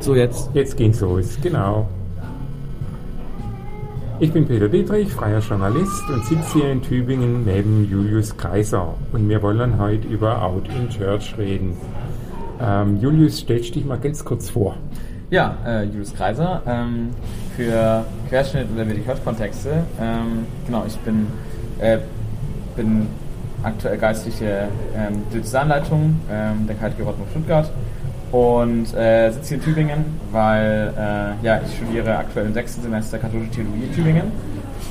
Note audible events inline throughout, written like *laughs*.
So, jetzt. Jetzt ging's los, genau. Ich bin Peter Dietrich, freier Journalist und sitze hier in Tübingen neben Julius Kaiser. Und wir wollen heute über Out in Church reden. Ähm, Julius, stellst dich mal ganz kurz vor. Ja, äh, Julius Kaiser. Ähm, für Querschnitt oder Medical-Kontexte. Ähm, genau, ich bin, äh, bin aktuell geistliche ähm, Diözesanleitung ähm, der KTG Rottmund Stuttgart und äh, sitze hier in Tübingen, weil äh, ja, ich studiere aktuell im sechsten Semester katholische Theologie in Tübingen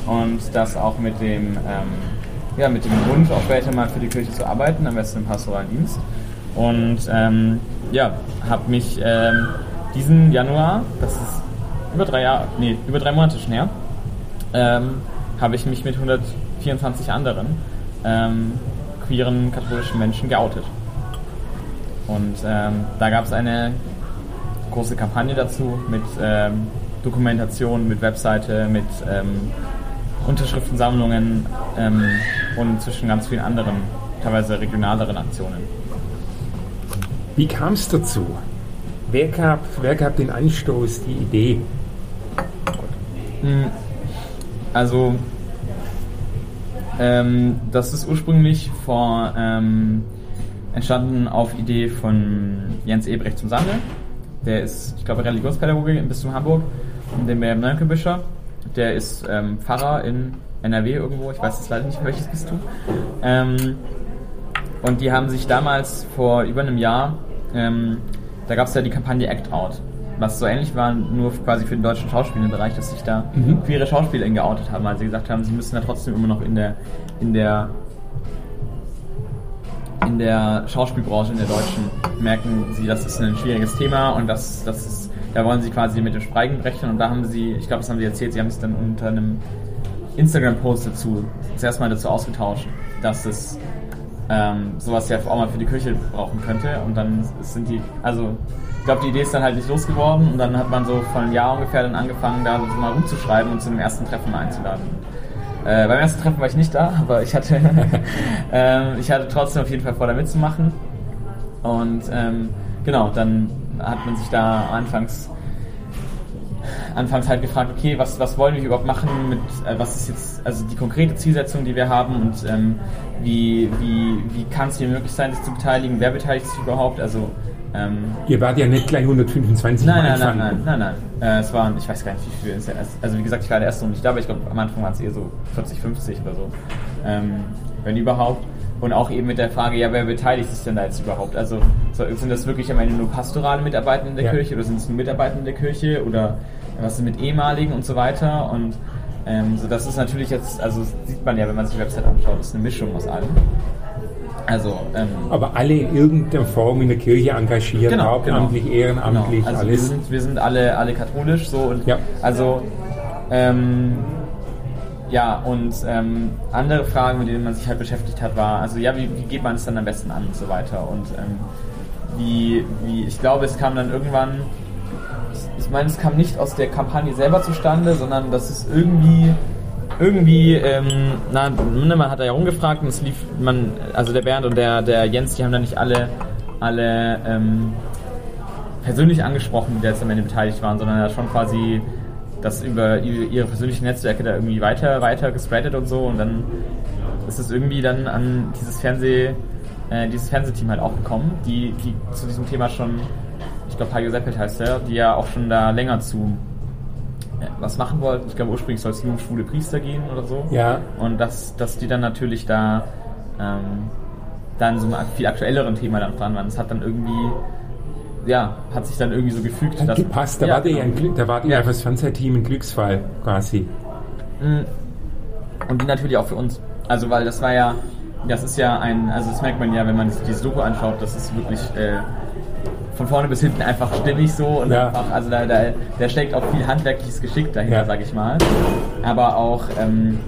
und das auch mit dem, ähm, ja, mit dem Wunsch, auch später mal für die Kirche zu arbeiten, am besten im pastoralen Dienst. Und ähm, ja, habe mich ähm, diesen Januar, das ist über drei Jahre, nee, über drei Monate schon her, ähm, habe ich mich mit 124 anderen ähm, queeren katholischen Menschen geoutet. Und ähm, da gab es eine große Kampagne dazu mit ähm, Dokumentation, mit Webseite, mit ähm, Unterschriftensammlungen ähm, und zwischen ganz vielen anderen, teilweise regionaleren Aktionen. Wie kam es dazu? Wer gab, wer gab den Anstoß, die Idee? Hm, Also, ähm, das ist ursprünglich vor, ähm, entstanden auf Idee von Jens Ebrecht zum Sande. Der ist, ich glaube, Religionspädagoge im Bistum Hamburg, in dem Nönkebischer. Der ist ähm, Pfarrer in NRW irgendwo, ich weiß jetzt leider nicht, welches Bistum. Ähm, und die haben sich damals vor über einem Jahr, ähm, da gab es ja die Kampagne Act Out, was so ähnlich war, nur quasi für den deutschen Schauspielbereich, dass sich da Mhm. queere Schauspieler geoutet haben, weil sie gesagt haben, sie müssen ja trotzdem immer noch in der, in der in der Schauspielbranche, in der deutschen, merken sie, das ist ein schwieriges Thema und das, das ist, da wollen sie quasi mit dem Spreigen brechen und da haben sie, ich glaube, das haben sie erzählt, sie haben es dann unter einem Instagram-Post dazu, zuerst mal dazu ausgetauscht, dass es ähm, sowas ja auch mal für die Kirche brauchen könnte und dann sind die, also ich glaube, die Idee ist dann halt nicht losgeworden und dann hat man so vor einem Jahr ungefähr dann angefangen, da so mal rumzuschreiben und zu einem ersten Treffen einzuladen. Äh, beim ersten Treffen war ich nicht da, *laughs* aber ich hatte, *laughs* ähm, ich hatte trotzdem auf jeden Fall vor, da mitzumachen. Und ähm, genau, dann hat man sich da anfangs, anfangs halt gefragt, okay, was, was wollen wir überhaupt machen mit, äh, was ist jetzt, also die konkrete Zielsetzung, die wir haben und ähm, wie, wie, wie kann es hier möglich sein, sich zu beteiligen, wer beteiligt sich überhaupt, also ähm, Ihr wart ja nicht gleich 125 Nein, nein, Anfang. nein, nein, nein, nein. Äh, es waren, ich weiß gar nicht, wie viele. Also wie gesagt, ich war der erste noch nicht da, aber ich glaube, am Anfang waren es eher so 40, 50 oder so. Ähm, wenn überhaupt. Und auch eben mit der Frage, ja, wer beteiligt sich denn da jetzt überhaupt? Also so, sind das wirklich am Ende nur pastorale Mitarbeitende der Ja. Kirche oder sind es nur Mitarbeitende der Kirche oder was ist mit ehemaligen und so weiter? Und ähm, so das ist natürlich jetzt, also sieht man ja, wenn man sich die Website anschaut, ist eine Mischung aus allem. Also, ähm, Aber alle in irgendeiner Form in der Kirche engagiert, Genau, hauptamtlich, genau. ehrenamtlich, Genau. Also wir alles. sind, wir sind alle, alle katholisch so und Ja. also ähm, ja und ähm, andere Fragen, mit denen man sich halt beschäftigt hat, war also ja wie, wie geht man es dann am besten an und so weiter und ähm, wie, wie ich glaube es kam dann irgendwann ich, ich meine es kam nicht aus der Kampagne selber zustande, sondern dass es irgendwie irgendwie, ähm, na, ne, man hat da ja rumgefragt und es lief, man, also der Bernd und der, der Jens, die haben da nicht alle, alle ähm, persönlich angesprochen, die jetzt am Ende beteiligt waren, sondern ja schon quasi das über ihre persönlichen Netzwerke da irgendwie weiter, weiter gespreadet und so. Und dann ist es irgendwie dann an dieses Fernseh, äh, dieses Fernsehteam halt auch gekommen, die, die zu diesem Thema schon, ich glaube Hajo Seppelt heißt der, die ja auch schon da länger zu was machen wollten. Ich glaube ursprünglich soll es nur um schwule Priester gehen oder so. Ja. Und dass, dass die dann natürlich da ähm, dann so einem viel aktuelleren Thema dann dran waren. Das hat dann irgendwie, ja, hat sich dann irgendwie so gefügt. Hat dass- gepasst, da ja, war ihr ein genau. Glück, da war Ja. das Fernsehteam ein Glücksfall quasi. Und die natürlich auch für uns. Also weil das war ja, das ist ja ein, also das merkt man ja, wenn man sich dieses Doku anschaut, das ist wirklich äh, von vorne bis hinten einfach stimmig so und Ja. einfach, also da, da, da steckt auch viel handwerkliches Geschick dahinter, Ja. sag ich mal. Aber auch, ähm,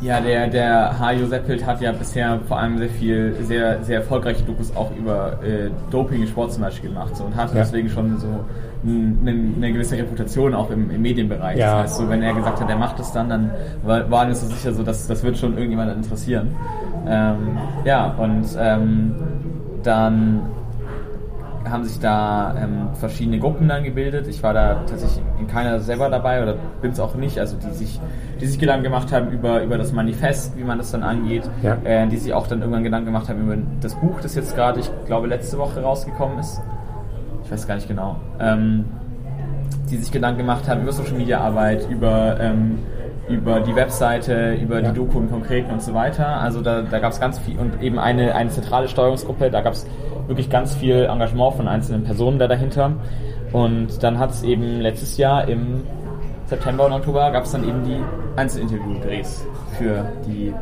ja, der, der Hajo Seppelt hat ja bisher vor allem sehr viel, sehr, sehr erfolgreiche Dokus auch über äh, Doping im Sport zum Beispiel gemacht so, und hatte Ja. deswegen schon so eine gewisse Reputation auch im, im Medienbereich. Ja. Das heißt, so, wenn er gesagt hat, er macht das dann, dann war, war mir so sicher, so, dass das wird schon irgendjemand interessieren. Ähm, ja, und ähm, dann haben sich da ähm, verschiedene Gruppen dann gebildet. Ich war da tatsächlich in keiner selber dabei oder bin es auch nicht, also die sich, die sich Gedanken gemacht haben über, über das Manifest, wie man das dann angeht, Ja. äh, die sich auch dann irgendwann Gedanken gemacht haben über das Buch, das jetzt gerade, ich glaube, letzte Woche rausgekommen ist. Ich weiß gar nicht genau. Ähm, die sich Gedanken gemacht haben über Social Media Arbeit, über, ähm, über die Webseite, über Ja. die Doku im Konkreten und so weiter. Also da, da gab es ganz viel und eben eine, eine zentrale Steuerungsgruppe, da gab es wirklich ganz viel Engagement von einzelnen Personen da dahinter. Und dann hat es eben letztes Jahr im September und Oktober gab es dann eben die Einzelinterview-Drehs für die,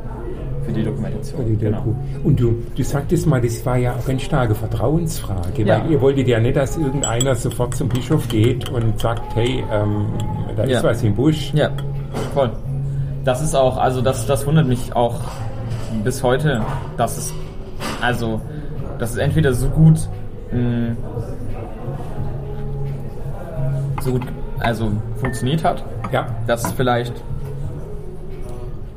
für die Dokumentation. Für die Genau. Und du, du sagtest mal, das war ja auch eine starke Vertrauensfrage, Ja. weil ihr wolltet ja nicht, dass irgendeiner sofort zum Bischof geht und sagt, hey, ähm, da ist Ja. was im Busch. Ja, voll. Das ist auch, also das, das wundert mich auch bis heute, dass es, also, dass es entweder so gut, mh, so gut, also funktioniert hat, Ja, dass es vielleicht,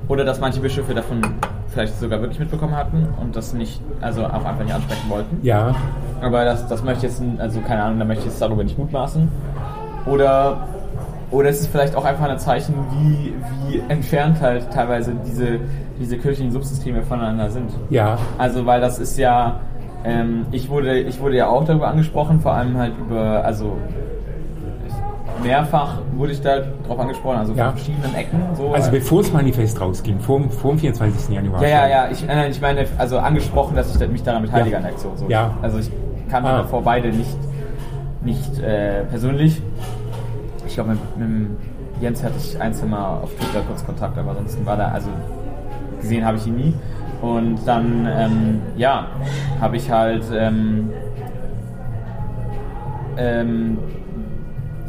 oder dass manche Bischöfe davon vielleicht sogar wirklich mitbekommen hatten und das nicht, also auch einfach nicht ansprechen wollten. ja, Aber das, das möchte ich jetzt, also keine Ahnung, da möchte ich jetzt darüber nicht mutmaßen. Oder, oder ist es vielleicht auch einfach ein Zeichen, wie, wie entfernt halt teilweise diese, diese kirchlichen Subsysteme voneinander sind. ja, Also, weil das ist ja, ähm, ich wurde, ich wurde ja auch darüber angesprochen, vor allem halt über, also mehrfach wurde ich da drauf angesprochen, also Ja. von verschiedenen Ecken. So. also bevor das Manifest rausging, vor, dem- vor dem 24. Januar. Ja, ja, ja. Ich, äh, ich meine, also angesprochen, dass ich mich daran beteilige Ja. an der Aktion. So. Ja. Also ich kannte Ah. davor beide nicht, nicht äh, persönlich. Ich glaube, mit, mit Jens hatte ich ein, zwei Mal auf Twitter kurz Kontakt, aber ansonsten war da, also gesehen habe ich ihn nie. Und dann, ähm, ja, habe ich halt, ähm, ähm,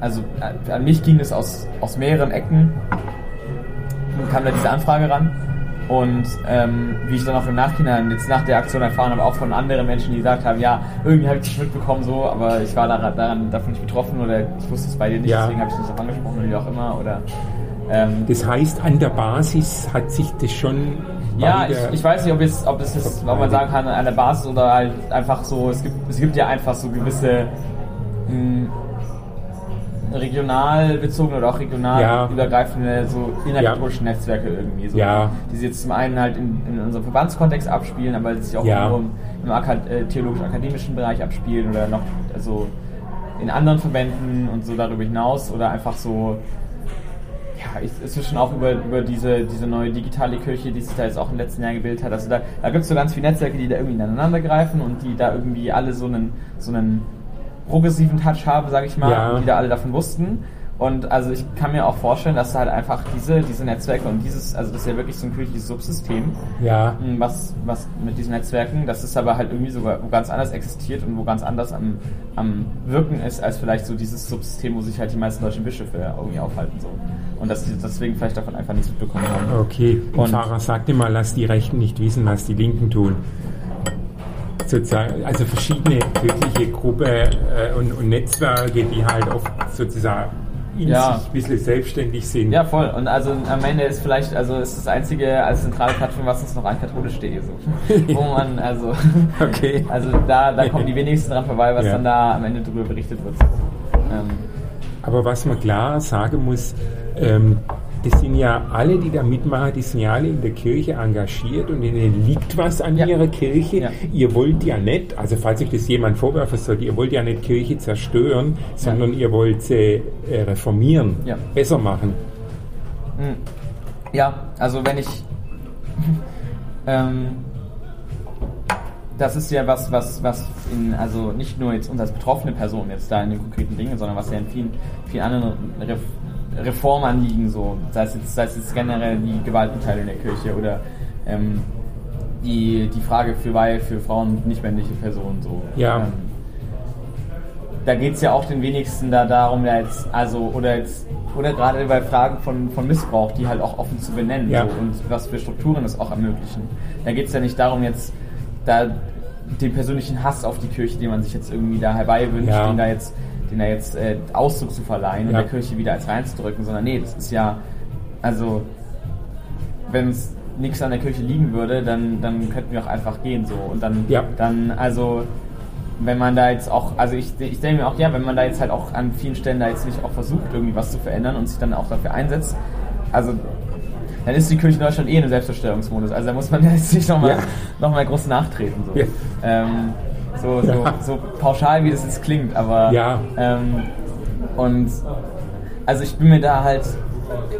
also äh, an mich ging es aus, aus mehreren Ecken. Nun kam da diese Anfrage ran. Und ähm, wie ich dann auch im Nachhinein, jetzt nach der Aktion erfahren habe, auch von anderen Menschen, die gesagt haben, ja, irgendwie habe ich das mitbekommen so, aber ich war daran, daran davon nicht betroffen oder ich wusste es bei dir nicht, Ja. deswegen habe ich es nicht angesprochen oder wie auch immer. Oder ähm, Das heißt, an der Basis hat sich das schon. ja, ich, ich weiß nicht, ob, es, ob es ist, ob man sagen kann, an der Basis oder halt einfach so, es gibt, es gibt ja einfach so gewisse mh, regional bezogene oder auch regional Ja. übergreifende so innerkatholische Netzwerke irgendwie so, Ja. die sich jetzt zum einen halt in, in unserem Verbandskontext abspielen, aber sich auch Ja. im, im Akad äh, theologisch-akademischen Bereich abspielen oder noch also in anderen Verbänden und so darüber hinaus oder einfach so ja, ich- inzwischen auch über, über diese, diese neue digitale Kirche, die sich da jetzt auch im letzten Jahr gebildet hat. Also da, da gibt es so ganz viele Netzwerke, die da irgendwie ineinander greifen und die da irgendwie alle so einen, so einen progressiven Touch haben, sage ich mal, Ja. und die da alle davon wussten. Und also ich kann mir auch vorstellen, dass halt einfach diese, diese Netzwerke und dieses, also das ist ja wirklich so ein kirchliches Subsystem, Ja, m, was, was mit diesen Netzwerken, dass es aber halt irgendwie sogar wo ganz anders existiert und wo ganz anders am, am Wirken ist, als vielleicht so dieses Subsystem, wo sich halt die meisten deutschen Bischöfe irgendwie aufhalten. So. Und dass die deswegen vielleicht davon einfach nichts mitbekommen haben. okay. Und Und- Pfarrer sagte mal, lass die Rechten nicht wissen, was die Linken tun. Sozusagen, also verschiedene kirchliche Gruppen äh, und, und Netzwerke, die halt oft sozusagen in Ja. sich ein bisschen selbstständig sind. Ja, voll. Und also am Ende ist vielleicht, also ist das einzige als zentrale Plattform, was uns noch an katholisch.de so. *laughs* Wo man, also, Okay. also da, da kommen die wenigsten dran vorbei, was Ja. dann da am Ende drüber berichtet wird. Ähm, Aber was man klar sagen muss, ähm, das sind ja alle, die da mitmachen, die sind ja alle in der Kirche engagiert und ihnen liegt was an Ja. ihrer Kirche. Ja. Ihr wollt ja nicht, also falls euch das jemand vorwerfen sollte, ihr wollt ja nicht Kirche zerstören, sondern ihr wollt sie äh, reformieren, Ja. besser machen. Mm. Ja, also wenn ich. *laughs* ähm, das ist ja was, was, was in, also nicht nur jetzt uns als betroffene Person jetzt da in den konkreten Dingen, sondern was ja in vielen, vielen anderen Re Reformanliegen so, sei es, jetzt, sei es jetzt generell die Gewaltenteilung in der Kirche oder ähm, die, die Frage für Weihe für Frauen und nicht-männliche Personen so. Ja. Ähm, da geht es ja auch den wenigsten da darum, ja jetzt, also, oder jetzt, oder gerade bei Fragen von, von Missbrauch, die halt auch offen zu benennen Ja. so, und was für Strukturen das auch ermöglichen. Da geht es ja nicht darum, jetzt da den persönlichen Hass auf die Kirche, den man sich jetzt irgendwie da herbeiwünscht, Ja. den da jetzt, den da jetzt äh, Ausdruck zu verleihen und Ja. der Kirche wieder als reinzudrücken, sondern nee, das ist ja, also, wenn es nichts an der Kirche liegen würde, dann, dann könnten wir auch einfach gehen so und dann, Ja. dann also wenn man da jetzt auch, also ich, ich denke mir auch, ja, wenn man da jetzt halt auch an vielen Stellen da jetzt nicht auch versucht, irgendwie was zu verändern und sich dann auch dafür einsetzt, also dann ist die Kirche in Deutschland eh in einem Selbstzerstörungsmodus. Also da muss man *laughs* jetzt nicht nochmal ja. noch mal groß nachtreten. So. Ja. Ähm, so, so, ja. so, pauschal, wie das jetzt klingt, aber ja. Ähm, und also ich bin mir da halt,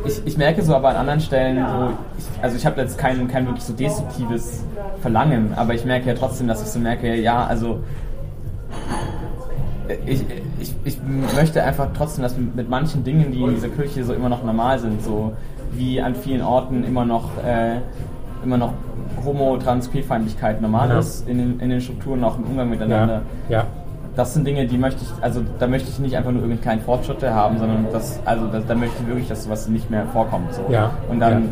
ich, ich merke so aber an anderen Stellen so, ich, also ich habe jetzt kein, kein wirklich so destruktives Verlangen, aber ich merke ja trotzdem, dass ich so merke, ja, also ich, ich, ich möchte einfach trotzdem, dass mit manchen Dingen, die in dieser Kirche so immer noch normal sind, so wie an vielen Orten immer noch, äh, immer noch Homo-, Trans-, Queerfeindlichkeit normal ja. ist in den, in den Strukturen, auch im Umgang miteinander. Ja. ja. Das sind Dinge, die möchte ich, also da möchte ich nicht einfach nur irgendwie kleinen Fortschritte haben, sondern das, also da, da möchte ich wirklich, dass sowas nicht mehr vorkommt. So. Ja. Und dann,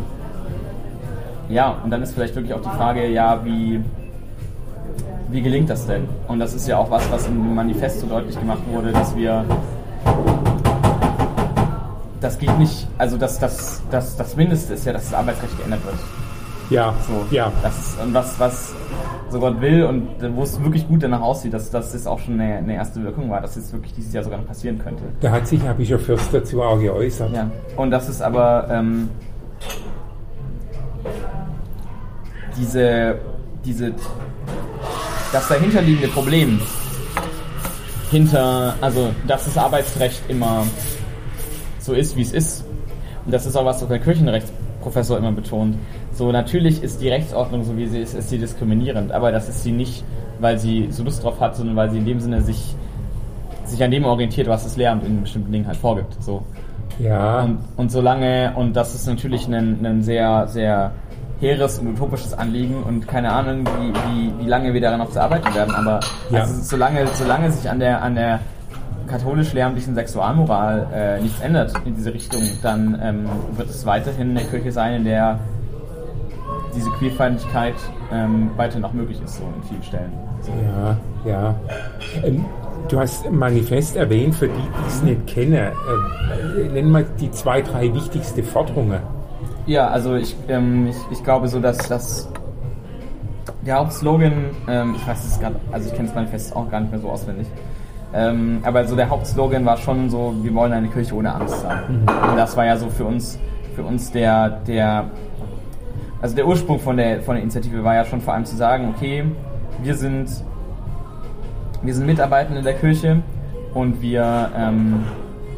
ja. ja, und dann ist vielleicht wirklich auch die Frage, ja, wie, wie gelingt das denn? Und das ist ja auch was, was im Manifest so deutlich gemacht wurde, dass wir das geht nicht, also das, das, das, das Mindeste ist ja, dass das Arbeitsrecht geändert wird. Ja, so, ja. Das ist, und was, was so Gott will und wo es wirklich gut danach aussieht, dass das auch schon eine, eine erste Wirkung war, dass es wirklich dieses Jahr sogar noch passieren könnte. Da hat sich Herr Bischof Fürst dazu auch geäußert. Ja, und das ist aber ähm, diese, diese, das dahinterliegende Problem hinter, also dass das Arbeitsrecht immer so ist, wie es ist. Und das ist auch was, was der Kirchenrechtsprofessor immer betont. So, natürlich ist die Rechtsordnung, so wie sie ist, ist sie diskriminierend, aber das ist sie nicht, weil sie so Lust drauf hat, sondern weil sie in dem Sinne sich, sich an dem orientiert, was das Lehramt in bestimmten Dingen halt vorgibt. So. Ja. Und, und solange, und das ist natürlich ein, ein sehr, sehr hehres und utopisches Anliegen und keine Ahnung, wie, wie, wie lange wir daran noch zu arbeiten werden, aber ja. also solange, solange sich an der, an der katholisch-lehramtlichen Sexualmoral äh, nichts ändert in diese Richtung, dann ähm, wird es weiterhin eine Kirche sein, in der diese Queerfeindlichkeit ähm, weiterhin auch möglich ist, so in vielen Stellen. So. Ja, ja. Ähm, du hast Manifest erwähnt, für die, die es nicht kennen. Äh, nennen wir die zwei, drei wichtigste Forderungen. Ja, also ich, ähm, ich, ich glaube so, dass das der Hauptslogan, ähm, ich weiß es gerade, also ich kenne das Manifest auch gar nicht mehr so auswendig, ähm, aber so der Hauptslogan war schon so, wir wollen eine Kirche ohne Angst sein. Mhm. Und das war ja so für uns, für uns der, der, also der Ursprung von der, von der Initiative war ja schon vor allem zu sagen, okay, wir sind, wir sind Mitarbeitende in der Kirche und wir, ähm,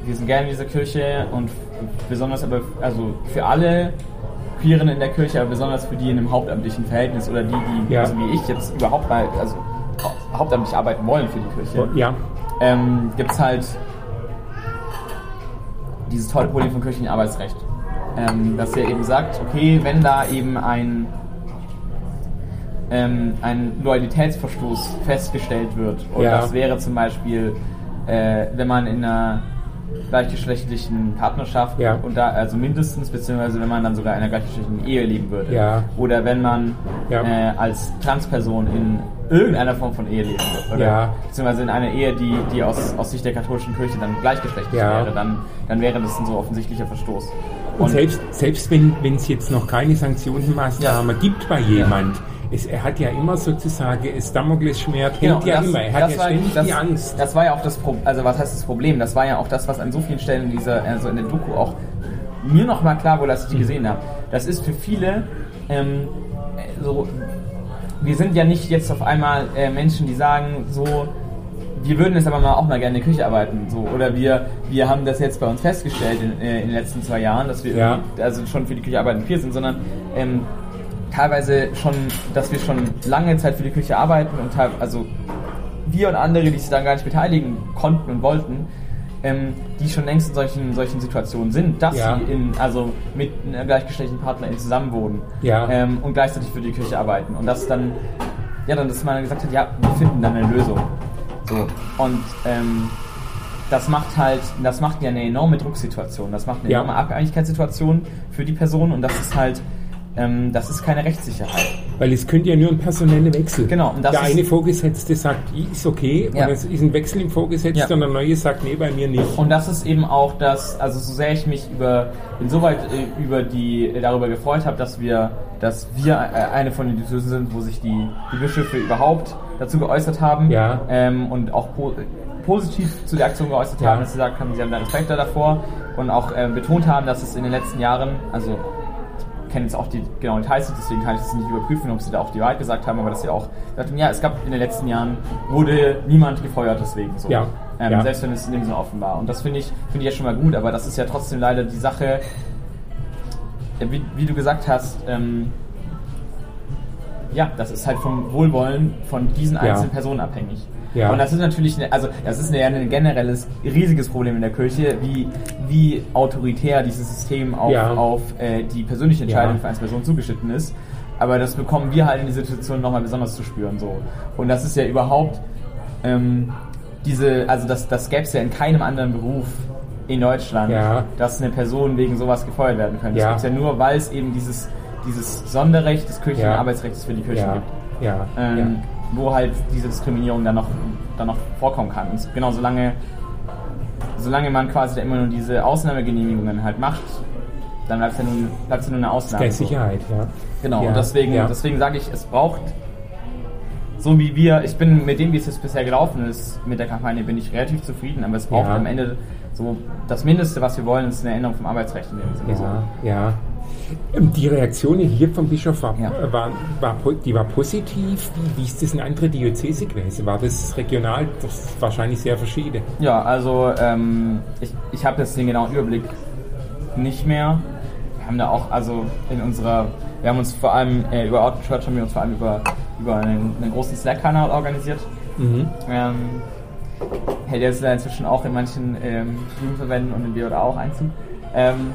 wir sind gerne in dieser Kirche und besonders aber, also für alle Queeren in der Kirche, aber besonders für die in einem hauptamtlichen Verhältnis oder die, die, ja. also wie ich jetzt überhaupt mal, also hauptamtlich arbeiten wollen für die Kirche. Ja ähm, gibt es halt dieses tolle Problem von kirchlichem Arbeitsrecht. Ähm, dass er eben sagt, okay, wenn da eben ein, ähm, ein Loyalitätsverstoß festgestellt wird, und ja. das wäre zum Beispiel, äh, wenn man in einer gleichgeschlechtlichen Partnerschaft ja. und da also mindestens beziehungsweise wenn man dann sogar in einer gleichgeschlechtlichen Ehe leben würde ja. oder wenn man ja. äh, als Transperson in irgendeiner Form von Ehe leben würde oder ja. beziehungsweise in einer Ehe, die, die aus, aus Sicht der katholischen Kirche dann gleichgeschlechtlich wäre, dann, dann wäre das ein so offensichtlicher Verstoß. Und, und selbst, selbst wenn es jetzt noch keine Sanktionsmaßnahme gibt bei jemand, es, er hat ja immer sozusagen, das Damoklesschwert genau, hängt ja das, immer, er hat ja ständig das, die Angst. Das war ja auch das Problem, also was heißt das Problem? Das war ja auch das, was an so vielen Stellen in dieser, also in der Doku auch mir nochmal klar wurde, als ich die gesehen habe. Das ist für viele ähm, so, wir sind ja nicht jetzt auf einmal äh, Menschen, die sagen so, wir würden jetzt aber mal auch mal gerne in der Küche arbeiten, so oder wir wir haben das jetzt bei uns festgestellt in, äh, in den letzten zwei Jahren, dass wir ja. also schon für die Küche arbeiten vier sind, sondern ähm, teilweise schon, dass wir schon lange Zeit für die Küche arbeiten und also wir und andere, die sich dann gar nicht beteiligen konnten und wollten, ähm, die schon längst in solchen, solchen Situationen sind, dass ja. sie in, also mit einer gleichgeschlechtlichen Partnerin zusammenwohnen ja. ähm, und gleichzeitig für die Küche arbeiten. Und das dann, ja, dann, dass man gesagt hat, ja, wir finden dann eine Lösung. So. Und ähm, das macht halt, das macht ja eine enorme Drucksituation, das macht eine ja. enorme Abhängigkeitssituation für die Person und das ist halt ähm, das ist keine Rechtssicherheit. Weil es könnte ja nur ein personeller Wechsel. Genau. der eine Vorgesetzte sagt, ist okay, ja. und es ist ein Wechsel im Vorgesetzten ja. und der neue sagt, nee, bei mir nicht. Und das ist eben auch das, also so sehr ich mich über, insoweit äh, über die, darüber gefreut habe, dass wir, dass wir äh, eine von den Institutionen sind, wo sich die, die Bischöfe überhaupt dazu geäußert haben Ja. ähm, und auch po positiv zu der Aktion geäußert Ja. haben, dass sie gesagt haben, sie haben da Respekt davor und auch ähm, betont haben, dass es in den letzten Jahren, also ich kenne jetzt auch die genauen Details, deswegen kann ich das nicht überprüfen, ob sie da auch die Wahrheit gesagt haben, aber dass sie auch gesagt haben, ja, es gab in den letzten Jahren, wurde niemand gefeuert deswegen so. Ja. Ähm, Ja. Selbst wenn es in dem Sinne offen war. Und das finde ich, finde ich ja schon mal gut, aber das ist ja trotzdem leider die Sache, äh, wie, wie du gesagt hast, ähm, ja, das ist halt vom Wohlwollen von diesen einzelnen Personen abhängig. Ja. Und das ist natürlich, eine, also das ist ja ein generelles, riesiges Problem in der Kirche, wie, wie autoritär dieses System auf, Ja. auf äh, die persönliche Entscheidung Ja. für eine Person zugeschnitten ist. Aber das bekommen wir halt in dieser Situation nochmal besonders zu spüren. So. Und das ist ja überhaupt ähm, diese, also das, das gäbe es ja in keinem anderen Beruf in Deutschland, Ja. dass eine Person wegen sowas gefeuert werden könnte. Ja. Das gibt ja nur, weil es eben dieses, dieses Sonderrecht des kirchlichen Ja. Arbeitsrechts für die Kirche Ja, gibt. ja, Ähm, ja. Wo halt diese Diskriminierung dann noch, dann noch vorkommen kann. Und genau, solange, solange man quasi da immer nur diese Ausnahmegenehmigungen halt macht, dann bleibt es ja nur, bleibt's ja nur eine Ausnahme. Keine so. Sicherheit, ja. Genau, und deswegen, deswegen sage ich, es braucht, so wie wir, ich bin mit dem, wie es jetzt bisher gelaufen ist, mit der Kampagne bin ich relativ zufrieden, aber es braucht Ja. am Ende so, das Mindeste, was wir wollen, ist eine Änderung vom Arbeitsrecht in dem Sinne. so. Ja, ja. Ähm, Die Reaktionen hier vom Bischof war, Ja. war, war, po- die war positiv. Wie, wie ist das in andere Diözese gewesen? War das regional? Das ist wahrscheinlich sehr verschieden. Ja, also ähm, ich, ich habe jetzt den genauen Überblick nicht mehr. Wir haben da auch, also in unserer, wir haben uns vor allem äh, über Out Church haben wir uns vor allem über, über einen, einen großen Slack-Kanal organisiert. Mhm. Ähm, hält jetzt inzwischen auch in manchen ähm, Jugendverbänden und in BOA auch Einzug. Ähm,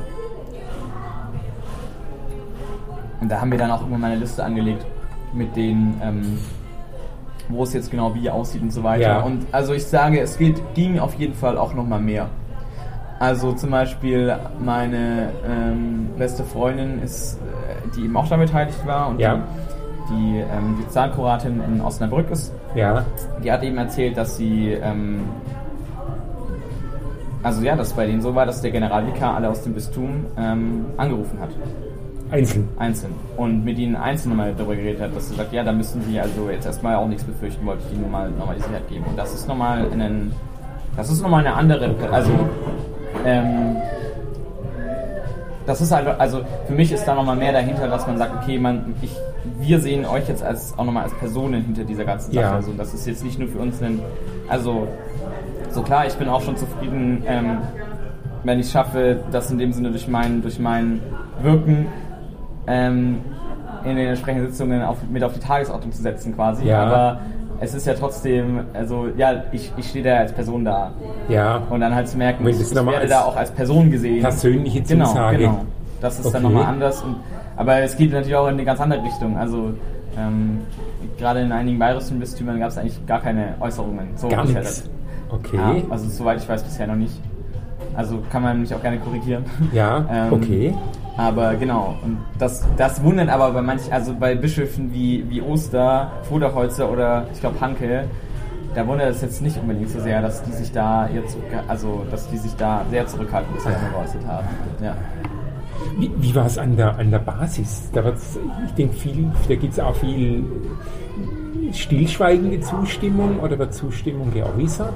und da haben wir dann auch irgendwann mal eine Liste angelegt mit den, ähm, wo es jetzt genau wie aussieht und so weiter. Ja. Und also ich sage, es geht, ging auf jeden Fall auch nochmal mehr. Also zum Beispiel meine ähm, beste Freundin ist, äh, die eben auch daran beteiligt war und Ja. die, die ähm, die Sozialkuratin in Osnabrück ist, Ja, die hat eben erzählt, dass sie, ähm, also ja, dass es bei denen so war, dass der Generalvikar alle aus dem Bistum ähm, angerufen hat, einzeln. einzeln, und mit ihnen einzeln mal darüber geredet hat, dass sie sagt, ja, da müssen sie also jetzt erstmal auch nichts befürchten, wollte ich ihnen nur mal nochmal die Sicherheit geben. Und das ist nochmal ein, das ist nochmal eine andere, also, ähm, das ist halt, also für mich ist da nochmal mehr dahinter, dass man sagt, okay, man, ich, wir sehen euch jetzt als auch nochmal als Personen hinter dieser ganzen Sache. Ja. Also das ist jetzt nicht nur für uns ein, also so klar, ich bin auch schon zufrieden, ähm, wenn ich es schaffe, das in dem Sinne durch mein, durch mein Wirken ähm, in den entsprechenden Sitzungen auf, mit auf die Tagesordnung zu setzen quasi. Ja. Aber es ist ja trotzdem, also ja, ich, ich stehe da als Person da. Ja, Und dann halt zu merken, ich, werde da auch als Person gesehen. persönliche Genau, Zusage. genau. Das ist dann Okay. nochmal anders. Und, aber es geht natürlich auch in eine ganz andere Richtung. Also ähm, gerade in einigen bayerischen Bistümern gab es eigentlich gar keine Äußerungen. So Gar nichts. Okay. Ja, also soweit ich weiß bisher noch nicht. Also kann man mich auch gerne korrigieren. Ja, *laughs* Ähm, okay. Aber genau, und das, das wundert aber bei manchen, also bei Bischöfen wie, wie Oster, Voderholzer oder ich glaube Hanke, da wundert es jetzt nicht unbedingt so sehr, dass die sich da jetzt, also dass die sich da sehr zurückhaltend geäußert haben. Ja. Wie, wie war es an der, an der Basis? Da wird's, ich denke, viel, da gibt es auch viel stillschweigende Zustimmung oder wird Zustimmung geäußert?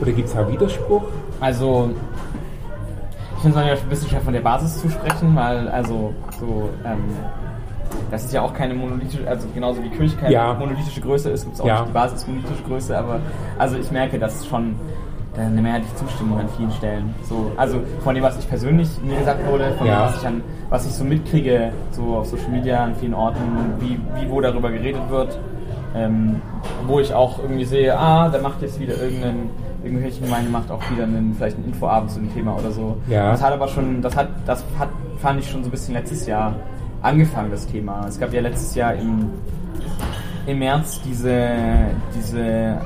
Oder gibt es auch Widerspruch? Also, ich finde es ein bisschen schwer von der Basis zu sprechen, weil, also, so, ähm, das ist ja auch keine monolithische, also genauso wie Kirche keine Ja. monolithische Größe ist, gibt es auch Ja. nicht die Basis monolithische Größe, aber, also ich merke, dass schon eine mehrheitliche Zustimmung an vielen Stellen. So, also von dem, was ich persönlich mir gesagt wurde, von Ja. dem, was ich, an, was ich so mitkriege, so auf Social Media an vielen Orten, wie, wie wo darüber geredet wird, ähm, wo ich auch irgendwie sehe, ah, da macht jetzt wieder irgendein irgendwelche Gemeinde macht auch wieder einen, vielleicht einen Infoabend zu dem Thema oder so. Ja. Das hat aber schon, das hat, das hat, fand ich schon so ein bisschen letztes Jahr angefangen, das Thema. Es gab ja letztes Jahr im, im März diese, diese,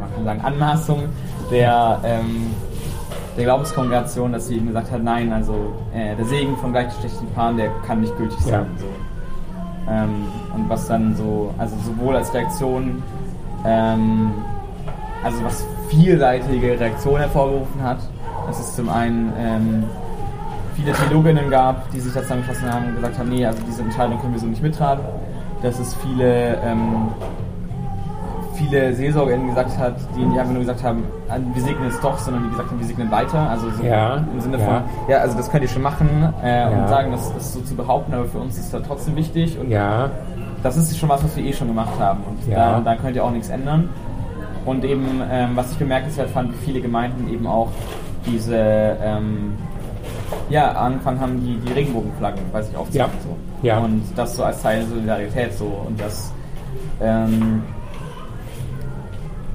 man kann sagen, Anmaßung der, ähm, der Glaubenskongregation, dass sie eben gesagt hat, nein, also äh, der Segen von gleichgeschlechtlichen Paaren, der kann nicht gültig Ja. sein. So. Ähm, und was dann so, also sowohl als Reaktion, ähm, also was vielseitige Reaktionen hervorgerufen hat, dass es zum einen ähm, viele Theologinnen gab, die sich da zusammengeschlossen haben und gesagt haben, nee, also diese Entscheidung können wir so nicht mittragen. Dass es viele, ähm, viele SeelsorgerInnen gesagt hat, die nicht einfach nur gesagt haben, ah, wir segnen es doch, sondern die gesagt haben, wir segnen weiter. Also so Ja, im Sinne von, ja, also das könnt ihr schon machen äh, und sagen, das ist so zu behaupten, aber für uns ist das trotzdem wichtig und Ja, das ist schon was, was wir eh schon gemacht haben und Ja. da, da könnt ihr auch nichts ändern. Und eben, ähm, was ich bemerkenswert fand, wie viele Gemeinden eben auch diese, ähm, ja, angefangen haben, die, die Regenbogenflaggen bei sich aufzuhängen. Ja. So. Ja. Und das so als Teil der Solidarität so. Und das, ähm,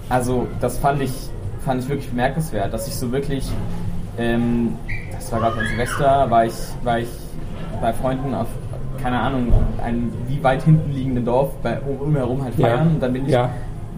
also das fand ich, fand ich wirklich bemerkenswert, dass ich so wirklich, ähm, das war gerade an Silvester, war ich, war ich bei Freunden auf, keine Ahnung, einem wie weit hinten liegenden Dorf bei um, umherum halt Ja. feiern und dann bin ich, Ja.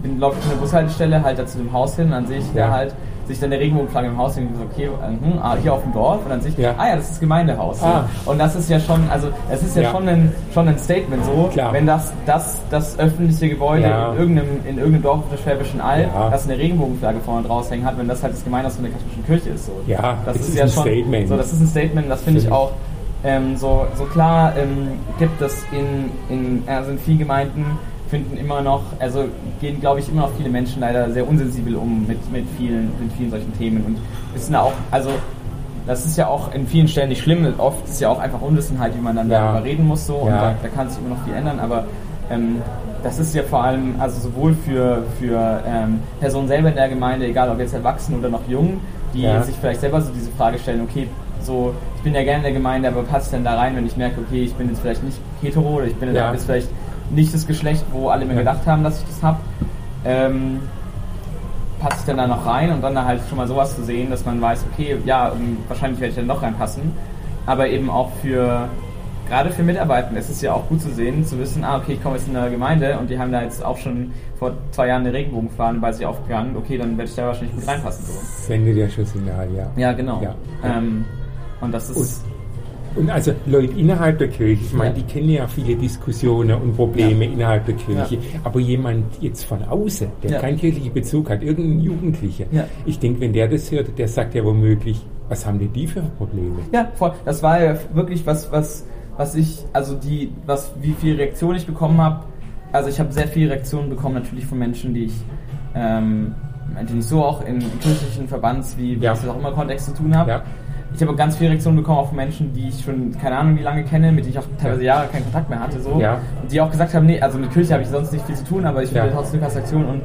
bin laufe ich von der Bushaltestelle halt da zu dem Haus hin und dann sehe ich Ja. da halt sich dann der Regenbogenflagge im Haus so, okay, hm, ah, hier auf dem Dorf und dann sehe ich, Ja. ah ja, das ist das Gemeindehaus. Ah. Und das ist ja schon, also es ist ja, Ja. schon ein schon ein Statement so, Klar. wenn das das das öffentliche Gebäude Ja. in irgendeinem in irgendeinem Dorf auf der Schwäbischen Alb, das eine Regenbogenflagge vorne draus hängen hat, wenn das halt das Gemeindehaus von der katholischen Kirche ist so. Ja, das ist, ist ja ein schon Statement. so, das ist ein Statement, das finde ich Finde ich. auch ähm, so, so klar ähm, gibt es in, in, also in vielen Gemeinden finden immer noch, also gehen glaube ich immer noch viele Menschen leider sehr unsensibel um mit, mit, vielen, mit vielen solchen Themen und wissen da auch, also das ist ja auch in vielen Stellen nicht schlimm, oft ist ja auch einfach Unwissenheit, wie man dann Ja. darüber reden muss so und Ja. da, da kann sich immer noch viel ändern, aber ähm, das ist ja vor allem, also sowohl für, für ähm, Personen selber in der Gemeinde, egal ob jetzt erwachsen oder noch jung, die Ja. sich vielleicht selber so diese Frage stellen, okay, so, ich bin ja gerne in der Gemeinde, aber passt denn da rein, wenn ich merke, okay, ich bin jetzt vielleicht nicht hetero oder ich bin jetzt vielleicht nicht das Geschlecht, wo alle mir gedacht haben, dass ich das habe. Ähm, passe ich denn da noch rein und dann da halt schon mal sowas zu sehen, dass man weiß, okay, ja, ähm, wahrscheinlich werde ich dann doch reinpassen. Aber eben auch für, gerade für Mitarbeitende ist es ja auch gut zu sehen, zu wissen, ah, okay, ich komme jetzt in eine Gemeinde und die haben da jetzt auch schon vor zwei Jahren eine Regenbogenfahne bei sich aufgegangen, okay, dann werde ich da wahrscheinlich gut reinpassen. So. sendet ja schon Signal, ja. Ja, genau. Ja. Ähm, und das ist. Und also Leute innerhalb der Kirche, ich meine, Ja. die kennen ja viele Diskussionen und Probleme innerhalb der Kirche, Ja. aber jemand jetzt von außen, der Ja. keinen kirchlichen Bezug hat, irgendein Jugendlicher, Ja. ich denke, wenn der das hört, der sagt ja womöglich, was haben denn die für Probleme? Ja, voll. Das war ja wirklich was, was, was ich, also die, was, wie viel Reaktion ich bekommen habe. Also ich habe sehr viele Reaktionen bekommen, natürlich von Menschen, die ich, ähm, die ich so auch in, in kirchlichen Verbands wie, wie Ja. das auch immer Kontext zu tun habe. Ja. Ich habe ganz viele Reaktionen bekommen auch von Menschen, die ich schon keine Ahnung wie lange kenne, mit denen ich auch teilweise Jahre keinen Kontakt mehr hatte, so. Ja. Und die auch gesagt haben, nee, also mit Kirche habe ich sonst nicht viel zu tun, aber ich Ja. will trotzdem eine Transaktion und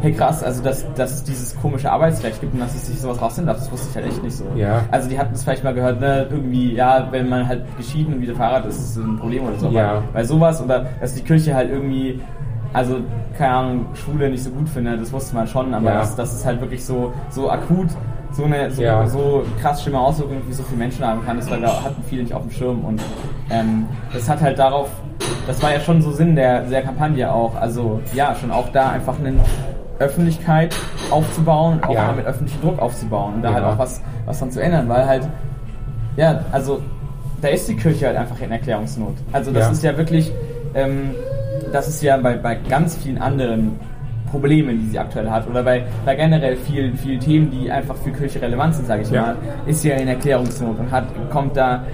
hey krass, also dass, dass es dieses komische Arbeitsrecht gibt und dass es sich sowas rausnimmt, das wusste ich halt echt nicht so. Ja. Also die hatten es vielleicht mal gehört, ne, irgendwie, ja, wenn man halt geschieden und wieder verheiratet ist, ist es ein Problem oder so. Ja. Bei sowas oder dass die Kirche halt irgendwie, also keine Ahnung, Schwule nicht so gut findet, das wusste man schon, aber Ja. dass, dass es halt wirklich so, so akut so eine so, Ja. so krass schlimme Auswirkungen wie so viele Menschen haben kann, das war, da hatten viele nicht auf dem Schirm und ähm, das hat halt darauf, das war ja schon so Sinn der, der Kampagne auch, also ja, schon auch da einfach eine Öffentlichkeit aufzubauen, auch Ja. damit öffentlichen Druck aufzubauen und da Ja. halt auch was, was dann zu ändern, weil halt, ja, also da ist die Kirche halt einfach in Erklärungsnot. Also das ist ja wirklich, ähm, das ist ja bei, bei ganz vielen anderen Problemen, die sie aktuell hat, oder bei, bei generell vielen, vielen Themen, die einfach für Kirche relevant sind, sage ich Ja. mal, ist sie ja in Erklärungsnot und hat, kommt da,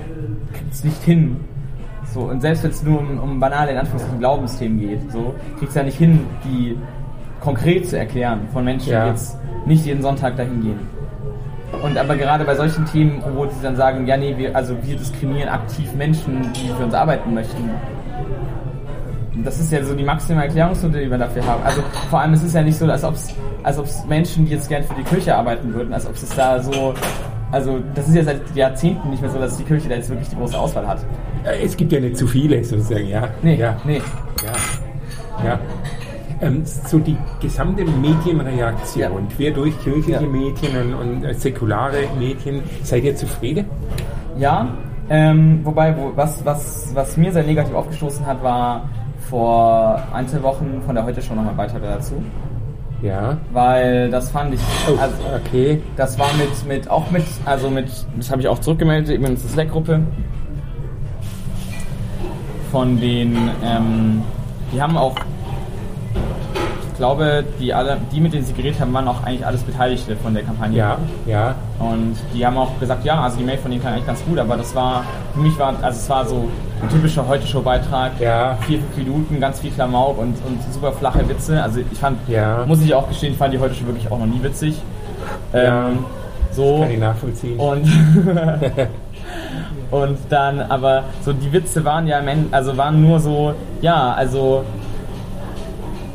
nicht hin. So, und selbst wenn es nur um, um banale, in Anführungszeichen, Glaubensthemen geht, so, kriegt es ja nicht hin, die konkret zu erklären von Menschen, Ja. die jetzt nicht jeden Sonntag dahin gehen. Und aber gerade bei solchen Themen, wo sie dann sagen, ja nee, wir, also wir diskriminieren aktiv Menschen, die für uns arbeiten möchten. Das ist ja so die maximale Erklärungsnote, die wir dafür haben. Also vor allem es ist ja nicht so, als ob es als ob's Menschen, die jetzt gern für die Kirche arbeiten würden, als ob es da so also das ist ja seit Jahrzehnten nicht mehr so, dass die Kirche da jetzt wirklich die große Auswahl hat. Es gibt ja nicht zu viele, sozusagen, ja. Nee, ja. nee. Ja. ja. Ähm, so die gesamte Medienreaktion, Ja. quer durch kirchliche Ja. Medien und, und äh, säkulare Medien, seid ihr zufrieden? Ja, ähm, wobei, wo, was, was, was mir sehr negativ aufgestoßen hat, war vor ein, zwei Wochen von der Heute schon nochmal weiter dazu. Ja. Weil das fand ich, Oh, also, okay. das war mit, mit, auch mit, also mit, das habe ich auch zurückgemeldet, eben in der Slack-Gruppe. Von den, ähm, die haben auch, ich glaube, die alle, die mit denen sie geredet haben, waren auch eigentlich alles Beteiligte von der Kampagne. Ja, ja. Und die haben auch gesagt, ja, also die Mail von denen klang eigentlich ganz gut, aber das war, für mich war, also es war so ein typischer Heute-Show-Beitrag. Ja. Vier, fünf Minuten, ganz viel Klamauk und, und super flache Witze. Also ich fand, Ja. muss ich auch gestehen, ich fand die Heute-Show wirklich auch noch nie witzig. Ja. Ähm, so. Kann ich nachvollziehen. Und, *laughs* und dann, aber so die Witze waren ja, im End- also waren nur so, ja, also,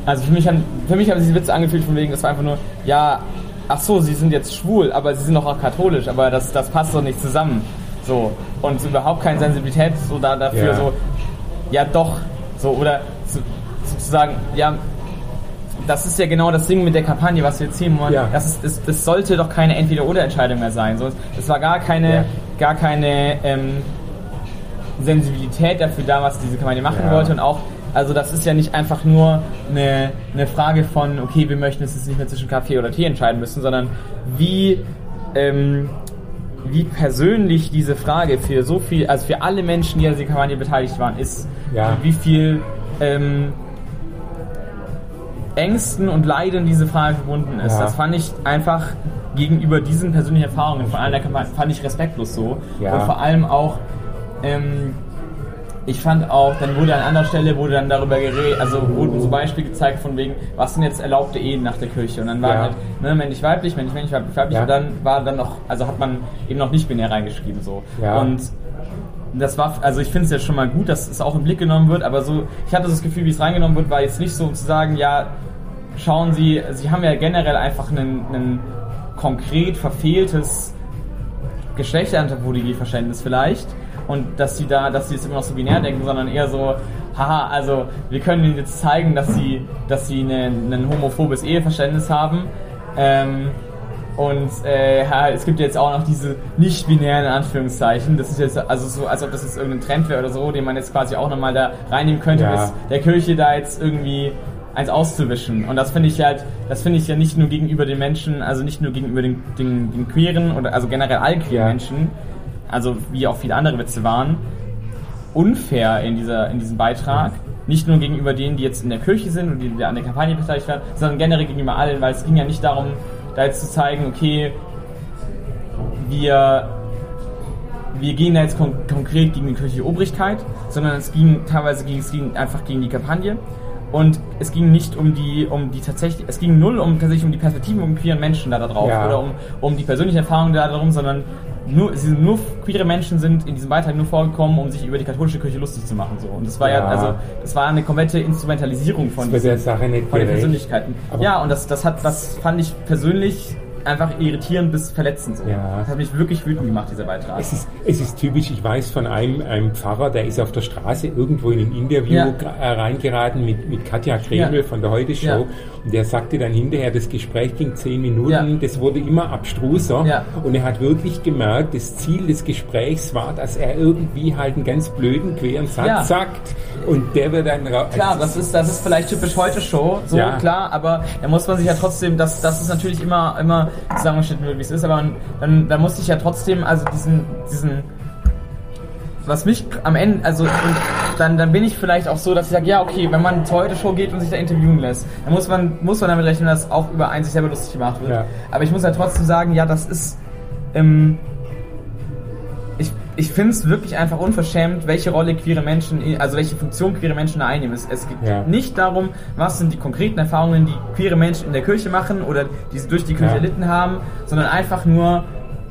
also für mich, haben, für mich haben sich diese Witze angefühlt von wegen, das war einfach nur, ja, ach so, sie sind jetzt schwul, aber sie sind doch auch katholisch, aber das, das passt doch nicht zusammen. So. Und überhaupt keine Sensibilität so da, dafür, Ja. so, ja doch, so, oder so, sozusagen, ja, das ist ja genau das Ding mit der Kampagne, was wir ziehen wollen. Ja. Das, ist, das, das sollte doch keine Entweder-Oder-Entscheidung mehr sein. So, es war gar keine, Ja. gar keine ähm, Sensibilität dafür da, was diese Kampagne machen Ja. wollte. Und auch, also das ist ja nicht einfach nur eine, eine Frage von, okay, wir möchten es jetzt nicht mehr zwischen Kaffee oder Tee entscheiden müssen, sondern wie, ähm, wie persönlich diese Frage für so viel, also für alle Menschen, die an dieser Kampagne beteiligt waren, ist. Ja. Wie viel ähm, Ängsten und Leiden diese Frage verbunden ist. Ja. Das fand ich einfach gegenüber diesen persönlichen Erfahrungen von allen der Kampagne, fand ich respektlos so. Ja. Und vor allem auch, ähm, ich fand auch, dann wurde an anderer Stelle wurde dann darüber geredet, also wurden so Beispiele gezeigt von wegen, was sind jetzt erlaubte Ehen nach der Kirche? Und dann war Ja. halt, ne, männlich weiblich, männlich männlich weiblich weiblich Ja. und dann war dann noch, also hat man eben noch nicht binär reingeschrieben so. Ja. Und das war, also ich finde es jetzt schon mal gut, dass es auch im Blick genommen wird, aber so, ich hatte das Gefühl, wie es reingenommen wird, war jetzt nicht so, um zu sagen, ja, schauen Sie, Sie haben ja generell einfach einen konkret verfehltes Geschlechteranthropologie-Verständnis vielleicht und dass Sie da, dass Sie es immer noch so binär denken, sondern eher so, haha, also wir können Ihnen jetzt zeigen, dass Sie, dass Sie ein homophobes Eheverständnis haben. Ähm, und äh, es gibt jetzt auch noch diese nicht-binären Anführungszeichen. Das ist jetzt also so, als ob das jetzt irgendein Trend wäre oder so, den man jetzt quasi auch nochmal da reinnehmen könnte, Ja. ist der Kirche da jetzt irgendwie eins auszuwischen. Und das finde ich halt, das finde ich ja nicht nur gegenüber den Menschen, also nicht nur gegenüber den, den, den Queeren oder also generell allen queeren Ja. Menschen, also wie auch viele andere Witze waren, unfair in, dieser, in diesem Beitrag. Nicht nur gegenüber denen, die jetzt in der Kirche sind und die an der Kampagne beteiligt werden, sondern generell gegenüber allen, weil es ging ja nicht darum, da jetzt zu zeigen, okay, wir, wir gehen da jetzt kon konkret gegen die kirchliche Obrigkeit, sondern es ging teilweise ging, es ging einfach gegen die Kampagne. Und es ging nicht um die, um die tatsächlich, es ging null um tatsächlich um die Perspektiven von queeren Menschen da, da drauf Ja. oder um, um die persönlichen Erfahrungen da darum, sondern nur, sie sind nur queere Menschen sind in diesem Beitrag nur vorgekommen, um sich über die katholische Kirche lustig zu machen. So. Und das war ja, Ja. also das war eine komplette Instrumentalisierung von diesen- von den. Persönlichkeiten. Aber- ja, und das, das hat, das fand ich persönlich einfach irritierend bis verletzend so. Ja. Das hat mich wirklich wütend gemacht, dieser Beitrag. Es ist, es ist typisch, ich weiß von einem, einem Pfarrer, der ist auf der Straße irgendwo in ein Interview Ja. äh, reingeraten mit, mit Katja Kreml Ja. von der Heute Show Ja. und der sagte dann hinterher, das Gespräch ging zehn Minuten, das wurde immer abstruser und er hat wirklich gemerkt, das Ziel des Gesprächs war, dass er irgendwie halt einen ganz blöden, queren Satz sagt und der wird dann ra- Klar, also das ist, das ist vielleicht typisch heute Show, so Ja. klar, aber da muss man sich ja trotzdem, das, das ist natürlich immer, immer zusammengeschnitten wird, wie es ist, aber dann, dann muss ich ja trotzdem, also diesen, diesen, was mich am Ende, also dann, dann bin ich vielleicht auch so, dass ich sage, ja, okay, wenn man zur heute Show geht und sich da interviewen lässt, dann muss man, muss man damit rechnen, dass auch über einen sich selber lustig gemacht wird. Ja. Aber ich muss ja trotzdem sagen, ja, das ist, ähm, ich, finde es wirklich einfach unverschämt, welche Rolle queere Menschen, also welche Funktion queere Menschen da einnehmen. Es, es geht Ja. nicht darum, was sind die konkreten Erfahrungen, die queere Menschen in der Kirche machen oder die sie durch die Kirche Ja. erlitten haben, sondern einfach nur,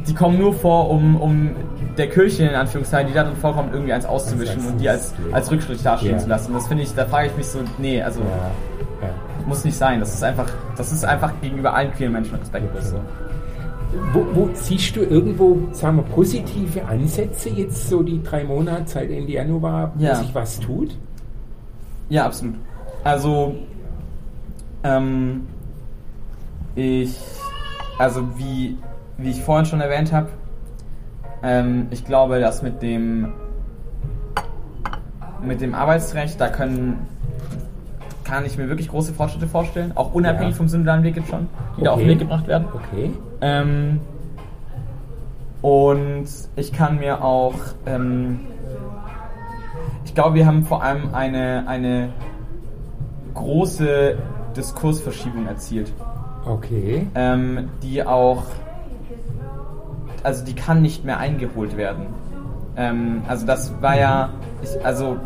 die kommen nur vor, um, um der Kirche in Anführungszeichen, die darin vorkommt, irgendwie eins auszuwischen und die als, als Rückschritt dastehen Ja. zu lassen. Das finde ich, da frage ich mich so, nee, also muss nicht sein. Das ist einfach, das ist einfach gegenüber allen queeren Menschen respektlos. So. Wo, wo siehst du irgendwo, sagen wir, positive Ansätze jetzt so die drei Monate seit Ende Januar, wo Ja. sich was tut? Ja, absolut. Also, ähm, ich, also wie, wie ich vorhin schon erwähnt habe, ähm, ich glaube, dass mit dem, mit dem Arbeitsrecht, da können, kann ich mir wirklich große Fortschritte vorstellen, auch unabhängig Ja. vom synodalen Weg jetzt schon, die da auf den Okay. Weg gebracht werden. Okay. Ähm, und ich kann mir auch, ähm, ich glaube, wir haben vor allem eine, eine große Diskursverschiebung erzielt, Okay. ähm, die auch, also die kann nicht mehr eingeholt werden. ähm, also das war ja, ich, also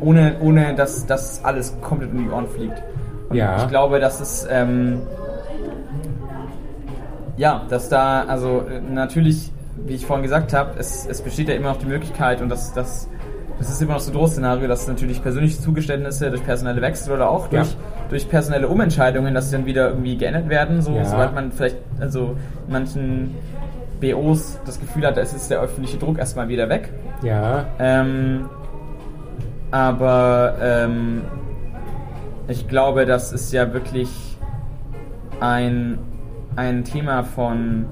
ohne, ohne dass das alles komplett um die Ohren fliegt. Und Ja. ich glaube, dass es, ähm, ja, dass da, also äh, natürlich, wie ich vorhin gesagt habe, es, es besteht ja immer noch die Möglichkeit und das, das, das ist immer noch so ein Drohszenario, dass natürlich persönliche Zugeständnisse durch personelle Wechsel oder auch durch, Ja. durch personelle Umentscheidungen, dass sie dann wieder irgendwie geändert werden, so, Ja. sobald man vielleicht, also in manchen BOs das Gefühl hat, es ist der öffentliche Druck erstmal wieder weg. Ja, Ähm, aber ähm, ich glaube, das ist ja wirklich ein, ein Thema von,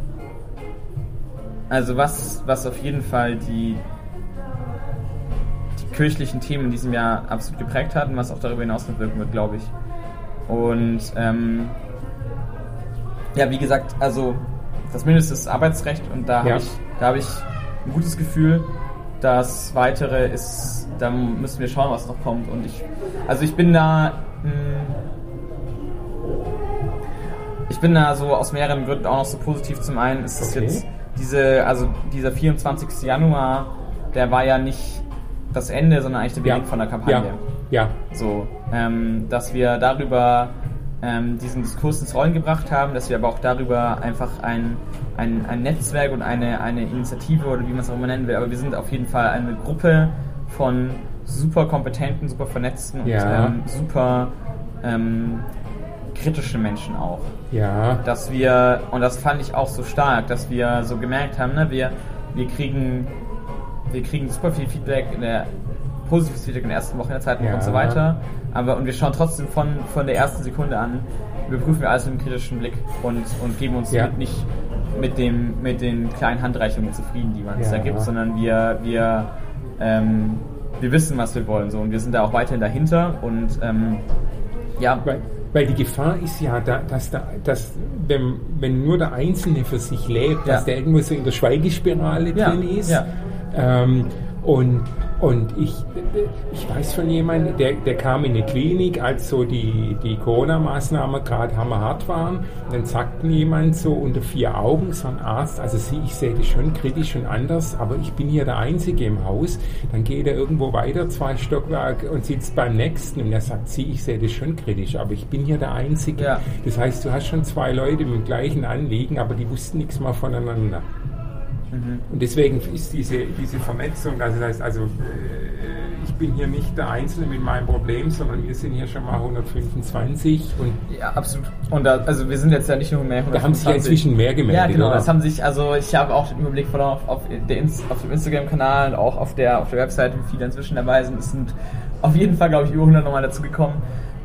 also was, was auf jeden Fall die, die kirchlichen Themen in diesem Jahr absolut geprägt hat und was auch darüber hinaus mitwirken wird, glaube ich. Und ähm, ja, wie gesagt, also das Mindeste ist Arbeitsrecht und da Ja. habe ich, da habe ich ein gutes Gefühl. Das Weitere ist, da müssen wir schauen, was noch kommt. Und ich, also ich bin da, mh, ich bin da so aus mehreren Gründen auch noch so positiv. Zum einen ist es Okay. jetzt diese, also dieser 24. Januar, der war ja nicht das Ende, sondern eigentlich der ja, Beginn von der Kampagne. ja, ja, So, ähm, dass wir darüber ähm, diesen Diskurs ins Rollen gebracht haben, dass wir aber auch darüber einfach ein, ein, ein Netzwerk und eine, eine Initiative oder wie man es auch immer nennen will, aber wir sind auf jeden Fall eine Gruppe von super kompetenten, super vernetzten und Ja. ähm, super ähm, kritischen Menschen auch ja, dass wir, und das fand ich auch so stark, dass wir so gemerkt haben, ne, wir, wir kriegen, wir kriegen super viel Feedback in der, positives Feedback in der ersten Woche in der zweiten Woche Ja. und so weiter, aber, und wir schauen trotzdem von, von der ersten Sekunde an, überprüfen wir alles mit einem kritischen Blick und, und geben uns Ja. nicht mit dem, mit den kleinen Handreichungen zufrieden, die man uns Ja. da gibt, sondern wir, wir, ähm, wir wissen, was wir wollen, so, und wir sind da auch weiterhin dahinter und, ähm, ja, Weil, weil die Gefahr ist ja, da, dass, da, dass wenn, wenn nur der Einzelne für sich lebt, Ja. dass der irgendwo so in der Schweigespirale Ja, drin ist. ja. Ähm, und, und ich, ich weiß von jemandem, der, der kam in eine Klinik, als so die, die Corona-Maßnahmen gerade hammerhart waren. Und dann sagten jemand so unter vier Augen, so ein Arzt, also sie, ich sehe das schon kritisch und anders, aber ich bin hier der Einzige im Haus. Dann geht er irgendwo weiter, zwei Stockwerke und sitzt beim nächsten und er sagt, sie, ich sehe das schon kritisch, aber ich bin hier der Einzige. Ja. Das heißt, du hast schon zwei Leute mit dem gleichen Anliegen, aber die wussten nichts mehr voneinander. Und deswegen ist diese, diese Vernetzung, also das heißt also, äh, ich bin hier nicht der Einzelne mit meinem Problem, sondern wir sind hier schon mal 125 und Ja, absolut. Und da, also wir sind jetzt ja nicht nur mehr da haben sich ja inzwischen mehr gemeldet. Ja, genau. oder? Das haben sich, also ich habe auch den Überblick verloren auf, auf, auf dem Instagram-Kanal und auch auf der, auf der Webseite, wie viele inzwischen dabei sind. Es sind auf jeden Fall, glaube ich, über 100 nochmal dazugekommen.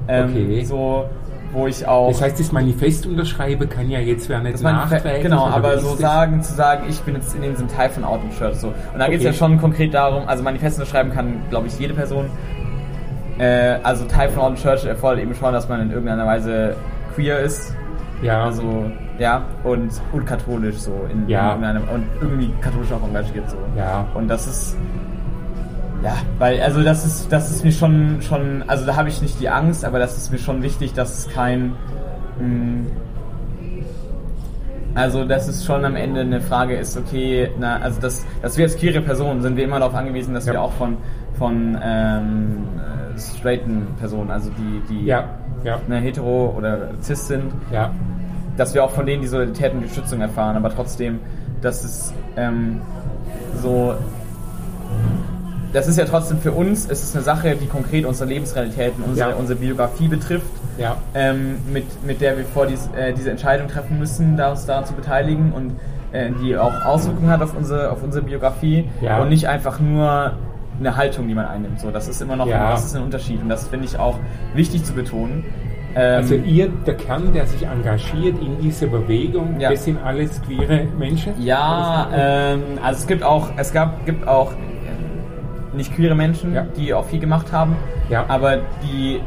Ähm, Okay. So, wo ich auch... das heißt, das Manifest unterschreibe kann ja jetzt wer nicht das meine, nachträglich. genau, aber so sagen, zu sagen, ich bin jetzt in dem Sinn Teil von Out Church. So. Und da geht es Okay. ja schon konkret darum, also Manifest unterschreiben kann, glaube ich, jede Person. Äh, also Teil von Out Church erfordert eben schon, dass man in irgendeiner Weise queer ist. Ja, Also, ja, und, und katholisch so. In, Ja. in und irgendwie katholisch auch engagiert so. Ja. Und das ist. Ja, weil, also das ist, das ist mir schon, schon, also da habe ich nicht die Angst, aber das ist mir schon wichtig, dass es kein. Mh, also, dass es schon am Ende eine Frage ist, okay, na, also dass, dass wir als queere Personen sind wir immer darauf angewiesen, dass Ja. wir auch von, von ähm, äh, straighten Personen, also die, die ja, ja, ne, hetero oder cis sind, dass wir auch von denen die Solidarität und die Schützung erfahren, aber trotzdem, dass es ähm, so. Das ist ja trotzdem für uns, es ist eine Sache, die konkret unsere Lebensrealitäten, unsere, Ja. unsere Biografie betrifft, ja, ähm, mit, mit der wir vor dies, äh, diese Entscheidung treffen müssen, da uns daran zu beteiligen und äh, die auch Auswirkungen hat auf unsere, auf unsere Biografie Ja. und nicht einfach nur eine Haltung, die man einnimmt. So, das ist immer noch Ja. das ist ein Unterschied und das finde ich auch wichtig zu betonen. Ähm, Also ihr, der Kern, der sich engagiert in dieser Bewegung, das sind alles queere Menschen? Ja, ähm, also es gibt auch, es gab, gibt auch nicht queere Menschen, Ja. die auch viel gemacht haben, Ja. aber die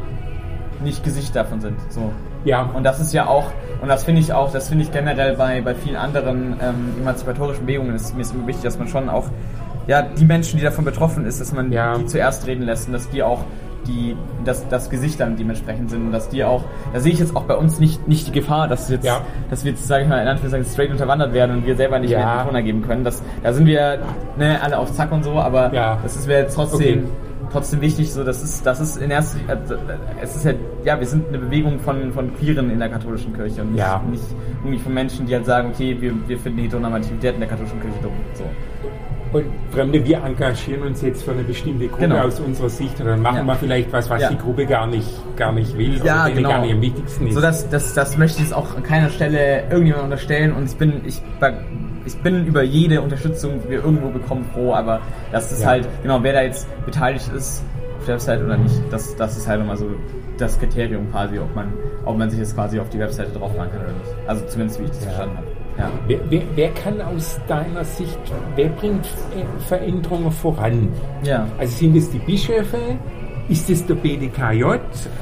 nicht Gesicht davon sind. So. Ja, Und das ist ja auch, und das finde ich auch, das finde ich generell bei, bei vielen anderen ähm, emanzipatorischen Bewegungen, ist mir ist immer wichtig, dass man schon auch, ja, die Menschen, die davon betroffen ist, dass man Ja. die zuerst reden lässt und dass die auch die das, das Gesicht dann dementsprechend sind und dass die auch, da sehe ich jetzt auch bei uns nicht, nicht die Gefahr, dass jetzt, Ja. dass wir jetzt, sage ich mal, in Anführungszeichen straight unterwandert werden und wir selber nicht Ja. mehr Corona geben können. Das, da sind wir ne, alle auf Zack und so, aber Ja. das ist wäre jetzt trotzdem Okay. trotzdem wichtig, so das ist das ist in erster äh, es ist ja ja wir sind eine Bewegung von von Queeren in der katholischen Kirche und nicht, Ja. nicht irgendwie von Menschen, die halt sagen, okay, wir, wir finden Heteronormativität in der katholischen Kirche dumm. So. Und Fremde, wir engagieren uns jetzt für eine bestimmte Gruppe Genau. aus unserer Sicht und dann machen Ja. wir vielleicht was, was Ja. die Gruppe gar nicht, gar nicht will Ja, oder genau. gar nicht am wichtigsten ist. So das, das, das möchte ich jetzt auch an keiner Stelle irgendjemand unterstellen und ich bin, ich, ich bin über jede Unterstützung, die wir irgendwo bekommen, froh, aber das ist Ja. halt, genau, wer da jetzt beteiligt ist auf der Website oder nicht, das, das ist halt immer so das Kriterium quasi, ob man, ob man sich jetzt quasi auf die Webseite draufladen kann oder nicht. Also zumindest wie ich das verstanden habe. Ja. Wer, wer, wer kann aus deiner Sicht, wer bringt Ver- Veränderungen voran? Ja. Also sind es die Bischöfe? Ist es der BDKJ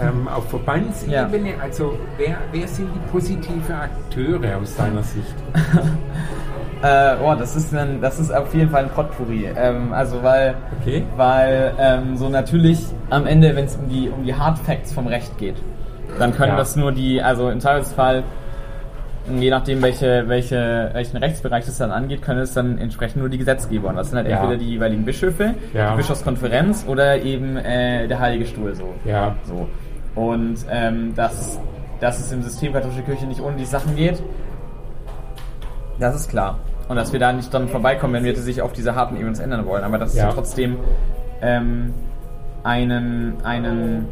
ähm, auf Verbandsebene? Also wer, wer sind die positive Akteure aus deiner Sicht? *laughs* Äh, boah, das ist ein, das ist auf jeden Fall ein Potpourri. Ähm, also weil, Okay. weil ähm, so natürlich am Ende, wenn es um die um die Hard Facts vom Recht geht, dann können Ja. das nur die, also im Zweifelsfall, je nachdem welche, welche welchen Rechtsbereich das dann angeht, können es dann entsprechend nur die Gesetzgeber. Und das sind halt Ja. entweder die jeweiligen Bischöfe, Ja. die Bischofskonferenz oder eben äh, der Heilige Stuhl so. Ja. So. Und ähm, dass, dass es im System katholische Kirche nicht ohne die Sachen geht, das ist klar. Und dass wir da nicht dann vorbeikommen, wenn wir sich auf diese harten Events ändern wollen. Aber dass es Ja. ja trotzdem ähm, einen, einen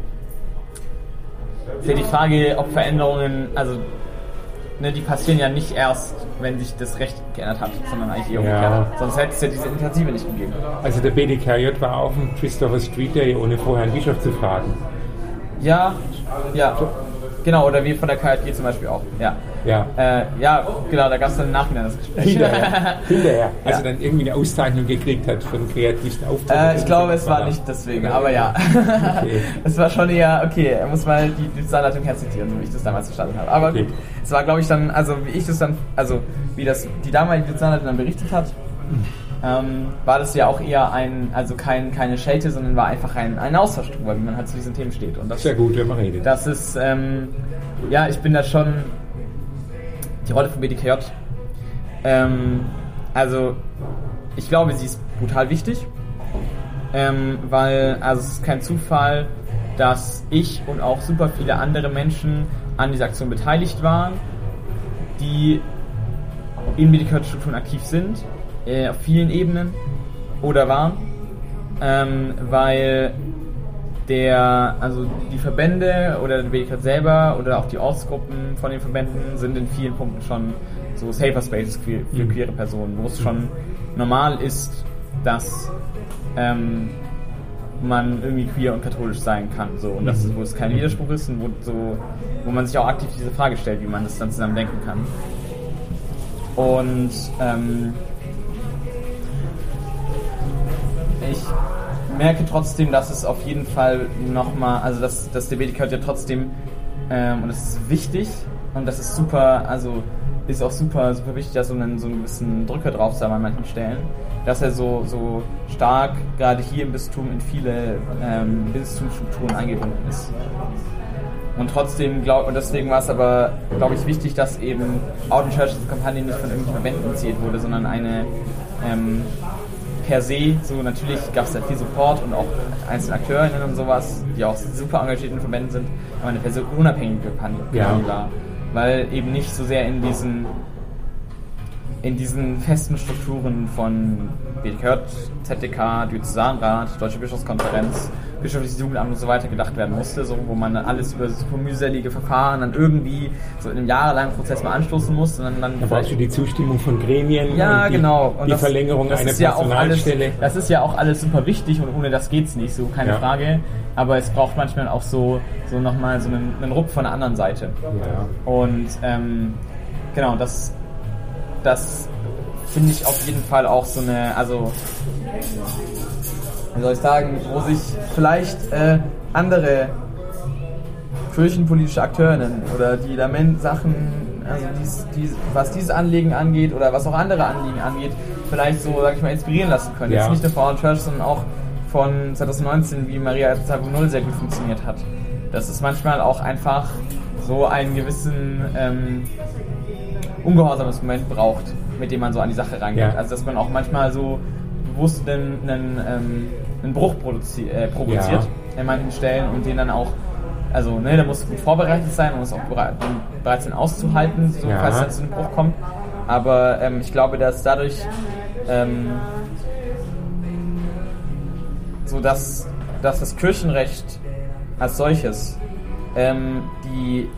ist ja die Frage, ob Veränderungen, also ne, die passieren ja nicht erst, wenn sich das Recht geändert hat, sondern eigentlich eher Ja. umgekehrt. Sonst hätte es ja diese Initiative nicht gegeben. Also der BDKJ war auf dem Christopher Street Day, ohne vorher einen Bischof zu fragen. Ja, ja. Genau, oder wir von der KJG zum Beispiel auch. Ja. Ja. Äh, ja, genau, da gab es dann im Nachhinein das Gespräch. Hinterher. *laughs* Hinterher. Also Ja. dann irgendwie eine Auszeichnung gekriegt hat für den kreativsten Auftritt. Äh, ich glaube, es war nicht deswegen, aber ja. Okay. *laughs* es war schon eher, okay, er muss mal die, die Zahnleitung herzitieren, so wie ich das damals verstanden habe. Aber Okay. gut, es war, glaube ich, dann, also wie ich das dann, also wie das die damalige Zahnleitung dann berichtet hat, ähm, war das ja auch eher ein, also kein, keine Schelte, sondern war einfach ein, ein Austausch drüber, wie man halt zu diesen Themen steht. Und das, Sehr gut, wenn man redet. das ist, ähm, ja, ich bin da schon die Rolle von BDKJ. Ähm, also, ich glaube, sie ist brutal wichtig, ähm, weil, also es ist kein Zufall, dass ich und auch super viele andere Menschen an dieser Aktion beteiligt waren, die in BDKJ-Strukturen aktiv sind, äh, auf vielen Ebenen oder waren, ähm, weil der, also die Verbände oder der BDK selber oder auch die Ortsgruppen von den Verbänden sind in vielen Punkten schon so Safer Spaces für, für Mhm. queere Personen, wo es schon normal ist, dass ähm, man irgendwie queer und katholisch sein kann, so. Und das, wo es kein Widerspruch ist und wo, so, wo man sich auch aktiv diese Frage stellt, wie man das dann zusammen denken kann. Und ähm, ich merke trotzdem, dass es auf jeden Fall nochmal, also dass, der BDK ja trotzdem, ähm, und das ist wichtig und das ist super, also ist auch super, super wichtig, dass so einen, so einen gewissen Drücker drauf sein an manchen Stellen, dass er so, so stark gerade hier im Bistum in viele ähm, Bistumsstrukturen eingebunden ist. Und trotzdem, glaub, und deswegen war es aber, glaube ich, wichtig, dass eben Out in Churches Kampagne nicht von irgendwelchen Verbänden initiiert wurde, sondern eine ähm, per se, so natürlich gab es da viel Support und auch einzelne AkteurInnen und sowas, die auch super engagiert in Verbänden sind, aber eine per se unabhängige Kampagne war. Weil eben nicht so sehr in diesen in diesen festen Strukturen von BDK, ZDK, Diözesanrat, Deutsche Bischofskonferenz, Bischöfliches Jugendamt und so weiter gedacht werden musste, so, wo man dann alles über super mühselige Verfahren dann irgendwie so in einem jahrelangen Prozess mal anstoßen muss, sondern dann Da brauchst du die Zustimmung von Gremien ja, und die, genau. Und die das- Verlängerung das einer ist ja auch alles, Personalstelle. Das ist ja auch alles super wichtig und ohne das geht's nicht, so keine Ja. Frage. Aber es braucht manchmal auch so, so nochmal so einen, einen Ruck von der anderen Seite. ja. Und ähm, genau, das, das finde ich auf jeden Fall auch so eine, also wie soll ich sagen, wo sich vielleicht äh, andere kirchenpolitische Akteurinnen oder die da men- Sachen, also dies, dies, was dieses Anliegen angeht oder was auch andere Anliegen angeht, vielleicht so, sag ich mal, inspirieren lassen können. Ja. Jetzt nicht nur Frauen Church, sondern auch von 2019 wie Maria 2.0 sehr gut funktioniert hat. Dass es manchmal auch einfach so einen gewissen ähm, ungehorsames Moment braucht, mit dem man so an die Sache rangeht. Ja. Also dass man auch manchmal so bewusst einen, einen, ähm, einen Bruch produzi- äh, provoziert Ja. in manchen Stellen und den dann auch, also ne, da muss gut vorbereitet sein, man muss auch bereit, bereit sein auszuhalten, so, Ja. falls es dann zu einem Bruch kommt. Aber ähm, ich glaube, dass dadurch ähm, so dass, dass das Kirchenrecht als solches ähm, die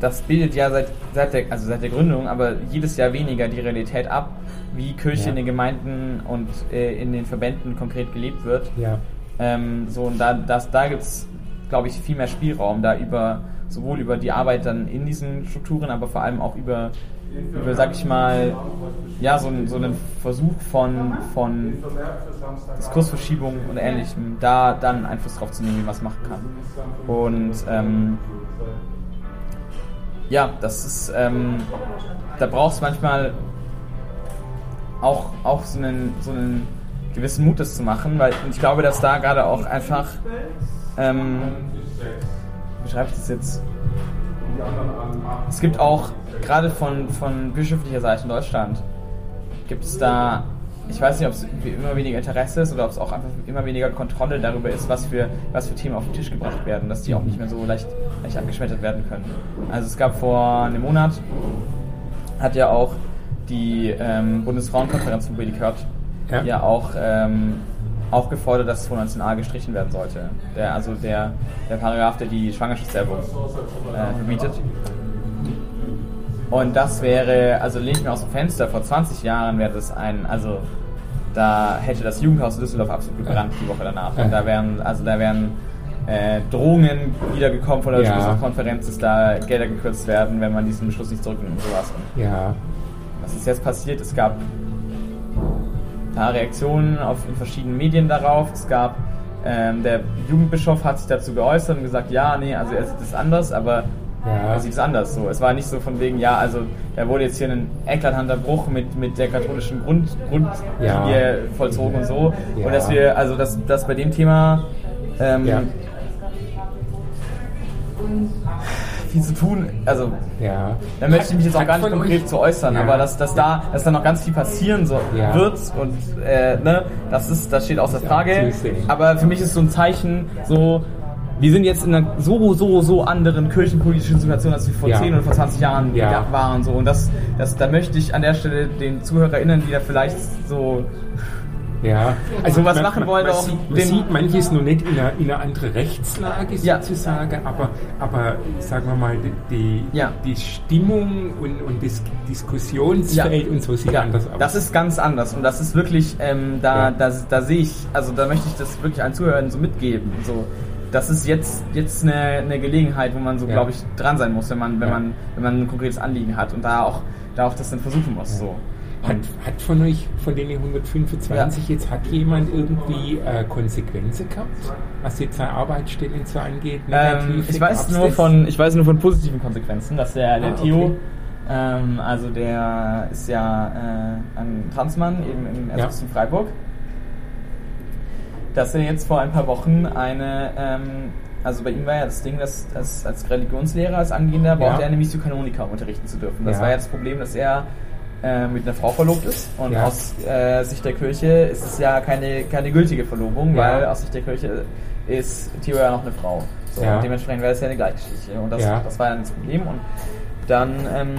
das bildet ja seit, seit der also seit der Gründung aber jedes Jahr weniger die Realität ab wie Kirche Ja. in den Gemeinden und äh, in den Verbänden konkret gelebt wird Ja. ähm, so und da das, da gibt es glaube ich viel mehr Spielraum da über sowohl über die Arbeit dann in diesen Strukturen aber vor allem auch über über sag ich mal ja so, so einen Versuch von von Diskursverschiebung und ähnlichem, da dann Einfluss drauf zu nehmen, wie man es machen kann. Und ähm, ja, das ist, ähm, da brauchst du manchmal auch, auch so, einen, so einen gewissen Mut, das zu machen, weil ich glaube, dass da gerade auch einfach, ähm, wie schreibe ich das jetzt? Es gibt auch, gerade von, von bischöflicher Seite in Deutschland, gibt es da, ich weiß nicht, ob es immer weniger Interesse ist oder ob es auch einfach immer weniger Kontrolle darüber ist, was für, was für Themen auf den Tisch gebracht werden, dass die auch nicht mehr so leicht, leicht abgeschmettert werden können. Also es gab vor einem Monat, hat ja auch die ähm, Bundesfrauenkonferenz von Willi Kurt Ja. ja. auch, ähm, auch gefordert, dass 219a gestrichen werden sollte. Der, also der, der Paragraph, der die Schwangerschaftswerbung äh, verbietet. Und das wäre, also lehne ich mir aus dem Fenster, vor 20 Jahren wäre das ein, also da hätte das Jugendhaus Düsseldorf absolut gebrannt die Woche danach. Und da wären, also da wären äh, Drohungen wiedergekommen von der Ja. Beschlusskonferenz, dass da Gelder gekürzt werden, wenn man diesen Beschluss nicht zurücknimmt und sowas. Ja. Was ist jetzt passiert? Es gab ein paar Reaktionen auf, in verschiedenen Medien darauf. Es gab, ähm, der Jugendbischof hat sich dazu geäußert und gesagt, ja, nee, also er sieht es anders, aber Ja. er sieht es anders. So. Es war nicht so von wegen, ja, also da wurde jetzt hier ein eklatanter Bruch mit, mit der katholischen Grund, Grundlinie Ja. vollzogen und so. Ja. Und dass wir, also dass, dass bei dem Thema ähm, Zu tun, also Ja. da möchte ich mich jetzt auch gar nicht konkret zu äußern, Ja. aber dass, dass da, dass da noch ganz viel passieren so Ja. wird und äh, ne, das ist, das steht außer Frage. Aber für mich ist so ein Zeichen, so wir sind jetzt in einer so, so, so anderen kirchenpolitischen Situation, als wir vor Ja. 10 oder vor 20 Jahren Ja. ja. waren. So. Und das, das, da möchte ich an der Stelle den ZuhörerInnen, die da vielleicht so Ja, Also was machen wollen, man, auch sieht, man sieht manches noch nicht in einer, in einer anderen Rechtslage Ja. sozusagen, aber, aber sagen wir mal, die, Ja. die Stimmung und, und das Diskussionsfeld und so sieht ja, anders aus. Das ist ganz anders und das ist wirklich, ähm, da, Ja. da, da sehe ich, also da möchte ich das wirklich allen Zuhörern so mitgeben. So, das ist jetzt, jetzt eine, eine Gelegenheit, wo man so, Ja. glaube ich, dran sein muss, wenn man, wenn Ja. man, wenn man ein konkretes Anliegen hat und da auch, da auch das dann versuchen muss. So. Hat, hat von euch, von den 125 jetzt, hat jemand irgendwie äh, Konsequenzen gehabt, was jetzt seine Arbeitsstellen so angeht? Ähm, ich weiß nur von, ich weiß nur von positiven Konsequenzen, dass der, der Ah, Theo, okay. ähm, also der ist ja äh, ein Transmann eben im Ja. Freiburg, dass er jetzt vor ein paar Wochen eine, ähm, also bei ihm war ja das Ding, dass, dass als Religionslehrer, als Angehender, braucht Ja. er eine Missio Canonica unterrichten zu dürfen. Das Ja. war ja das Problem, dass er äh, mit einer Frau verlobt ist und Ja. aus äh, Sicht der Kirche ist es ja keine, keine gültige Verlobung, Ja. weil aus Sicht der Kirche ist Theo ja noch eine Frau. So, Ja. und dementsprechend wäre es ja eine Gleichgeschichte. Und das, Ja. das war dann das Problem. Und dann ähm,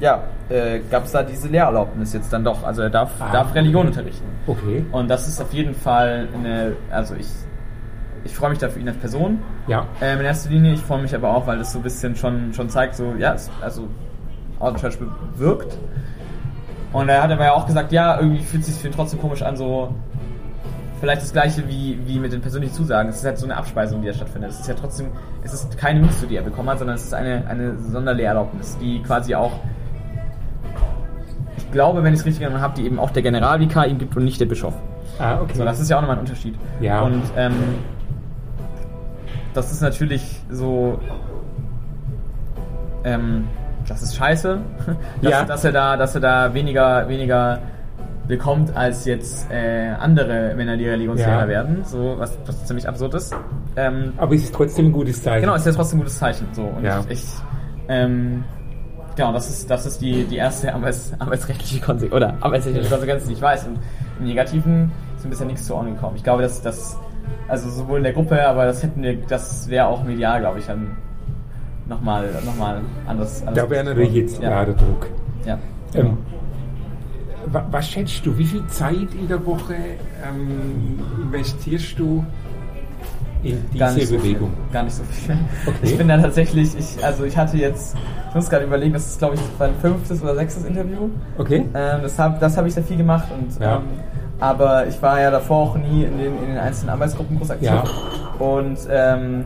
ja, äh, gab es da diese Lehrerlaubnis jetzt dann doch. Also er darf, Ah. darf Religion unterrichten. Okay, Und das ist auf jeden Fall eine, also ich, ich freue mich da für ihn als Person ja. ähm, in erster Linie. Ich freue mich aber auch, weil das so ein bisschen schon, schon zeigt, so, ja, also Order Church wirkt. Und er hat aber ja auch gesagt, ja, irgendwie fühlt es sich für ihn trotzdem komisch an, so vielleicht das gleiche wie, wie mit den persönlichen Zusagen. Es ist halt so eine Abspeisung, die da stattfindet. Es ist ja trotzdem, es ist keine Münze, die er bekommen hat, sondern es ist eine, eine Sonderlehrerlaubnis, die quasi auch, ich glaube, wenn ich es richtig erinnere habe, die eben auch der Generalvikar ihm gibt und nicht der Bischof. Ah, okay. So, das ist ja auch nochmal ein Unterschied. Ja. Und ähm, das ist natürlich so. Ähm, das ist scheiße, *laughs* dass, Ja. dass er da, dass er da weniger, weniger bekommt als jetzt äh, andere Männer, die Religionslehrer Ja. werden, so was, was ziemlich absurd ist. Ähm, Aber es ist trotzdem ein gutes Zeichen. genau, ist ja trotzdem ein gutes Zeichen. So und Ja. ich, ich ähm, genau, das ist das ist die die erste Arbeits, *laughs* arbeitsrechtliche Konsequenz oder arbeitsrechtliche Konsequenz, die ich weiß. Und im Negativen ist mir bisher nichts zu Ohren gekommen. Ich glaube, dass das also sowohl in der Gruppe, aber das hätten wir, das wäre auch medial, glaube ich, dann nochmal noch mal anders. anders Da wäre natürlich jetzt ja. der Druck. Ja. Ähm, wa- was schätzt du, wie viel Zeit in der Woche ähm, investierst du in Gar nicht diese so Bewegung? Viel. Gar nicht so viel. Okay. Ich bin da tatsächlich, ich, also ich hatte jetzt, ich muss gerade überlegen, das ist glaube ich mein fünftes oder sechstes Interview. Okay? Ähm, das habe das hab ich sehr viel gemacht und Ja. ähm, aber ich war ja davor auch nie in den, in den einzelnen Arbeitsgruppen groß aktiv. Ja. Und ähm,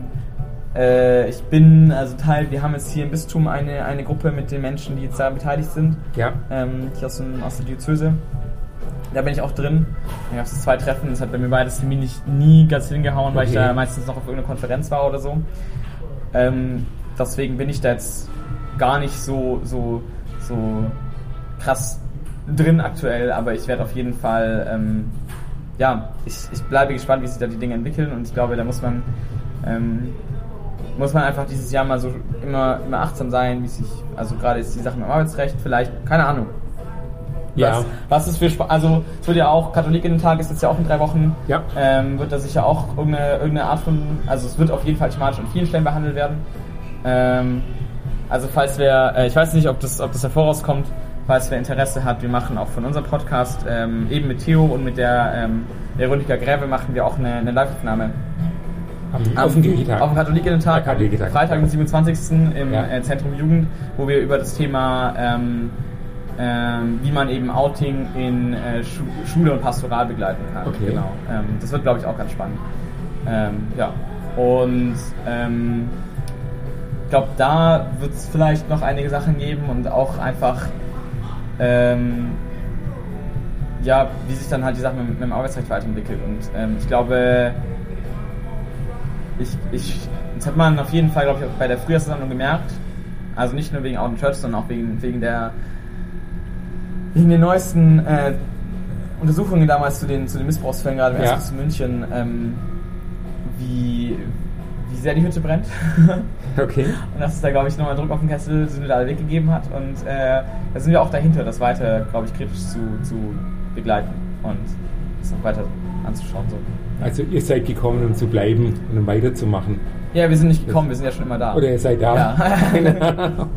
äh, ich bin also Teil, wir haben jetzt hier im Bistum eine, eine Gruppe mit den Menschen, die jetzt da beteiligt sind, Ja. ähm, hier aus, dem, aus der Diözese. Da bin ich auch drin. Da gab es zwei Treffen, das hat bei mir beides terminlich nie ganz hingehauen, weil ich Okay. da meistens noch auf irgendeiner Konferenz war oder so. Ähm, deswegen bin ich da jetzt gar nicht so, so, so krass drin aktuell, aber ich werde auf jeden Fall, ähm, ja, ich, ich bleibe gespannt, wie sich da die Dinge entwickeln und ich glaube, da muss man, ähm, muss man einfach dieses Jahr mal so immer, immer achtsam sein, wie sich, also gerade ist die Sache mit dem Arbeitsrecht, vielleicht, keine Ahnung. Ja. Was, was ist für Sp also es wird ja auch, Katholikinnen-Tag ist jetzt ja auch in drei Wochen, Ja. ähm, wird da sicher auch irgendeine, irgendeine Art von, also es wird auf jeden Fall thematisch an vielen Stellen behandelt werden. Ähm, also falls wer, äh, ich weiß nicht, ob das, ob das hervorauskommt, falls wer Interesse hat, wir machen auch von unserem Podcast, ähm, eben mit Theo und mit der, ähm, Rüdiger Gräve machen wir auch eine, eine Live-Aufnahme. Am, auf dem Kirchentag. Auf dem Katholikinnen-Tag, Ja, Katholikinnen-Tag. Freitag, den 27. im Ja. äh, Zentrum Jugend, wo wir über das Thema, ähm, ähm, wie man eben Outing in äh, Schu Schule und Pastoral begleiten kann. Okay. Genau. Ähm, das wird, glaube ich, auch ganz spannend. Ähm, ja. Und ähm, ich glaube, da wird es vielleicht noch einige Sachen geben und auch einfach, ähm, ja, wie sich dann halt die Sache mit, mit dem Arbeitsrecht weiterentwickelt. Und ähm, ich glaube, ich, ich, das hat man auf jeden Fall, glaube ich, auch bei der Frühjahrsversammlung gemerkt. Also nicht nur wegen Out Church, sondern auch wegen, wegen der wegen den neuesten äh, Untersuchungen damals zu den, zu den Missbrauchsfällen, gerade im Ja. Erzbistum München, ähm, wie, wie sehr die Hütte brennt. *laughs* Okay. Und dass es da, glaube ich, nochmal Druck auf den Kessel synodal weggegeben hat. Und äh, da sind wir auch dahinter, das weiter, glaube ich, kritisch zu, zu begleiten und es noch weiter anzuschauen. So. Also ihr seid gekommen, um zu bleiben und um weiterzumachen. Ja, wir sind nicht gekommen, wir sind ja schon immer da. Oder ihr seid da. Ja. *laughs*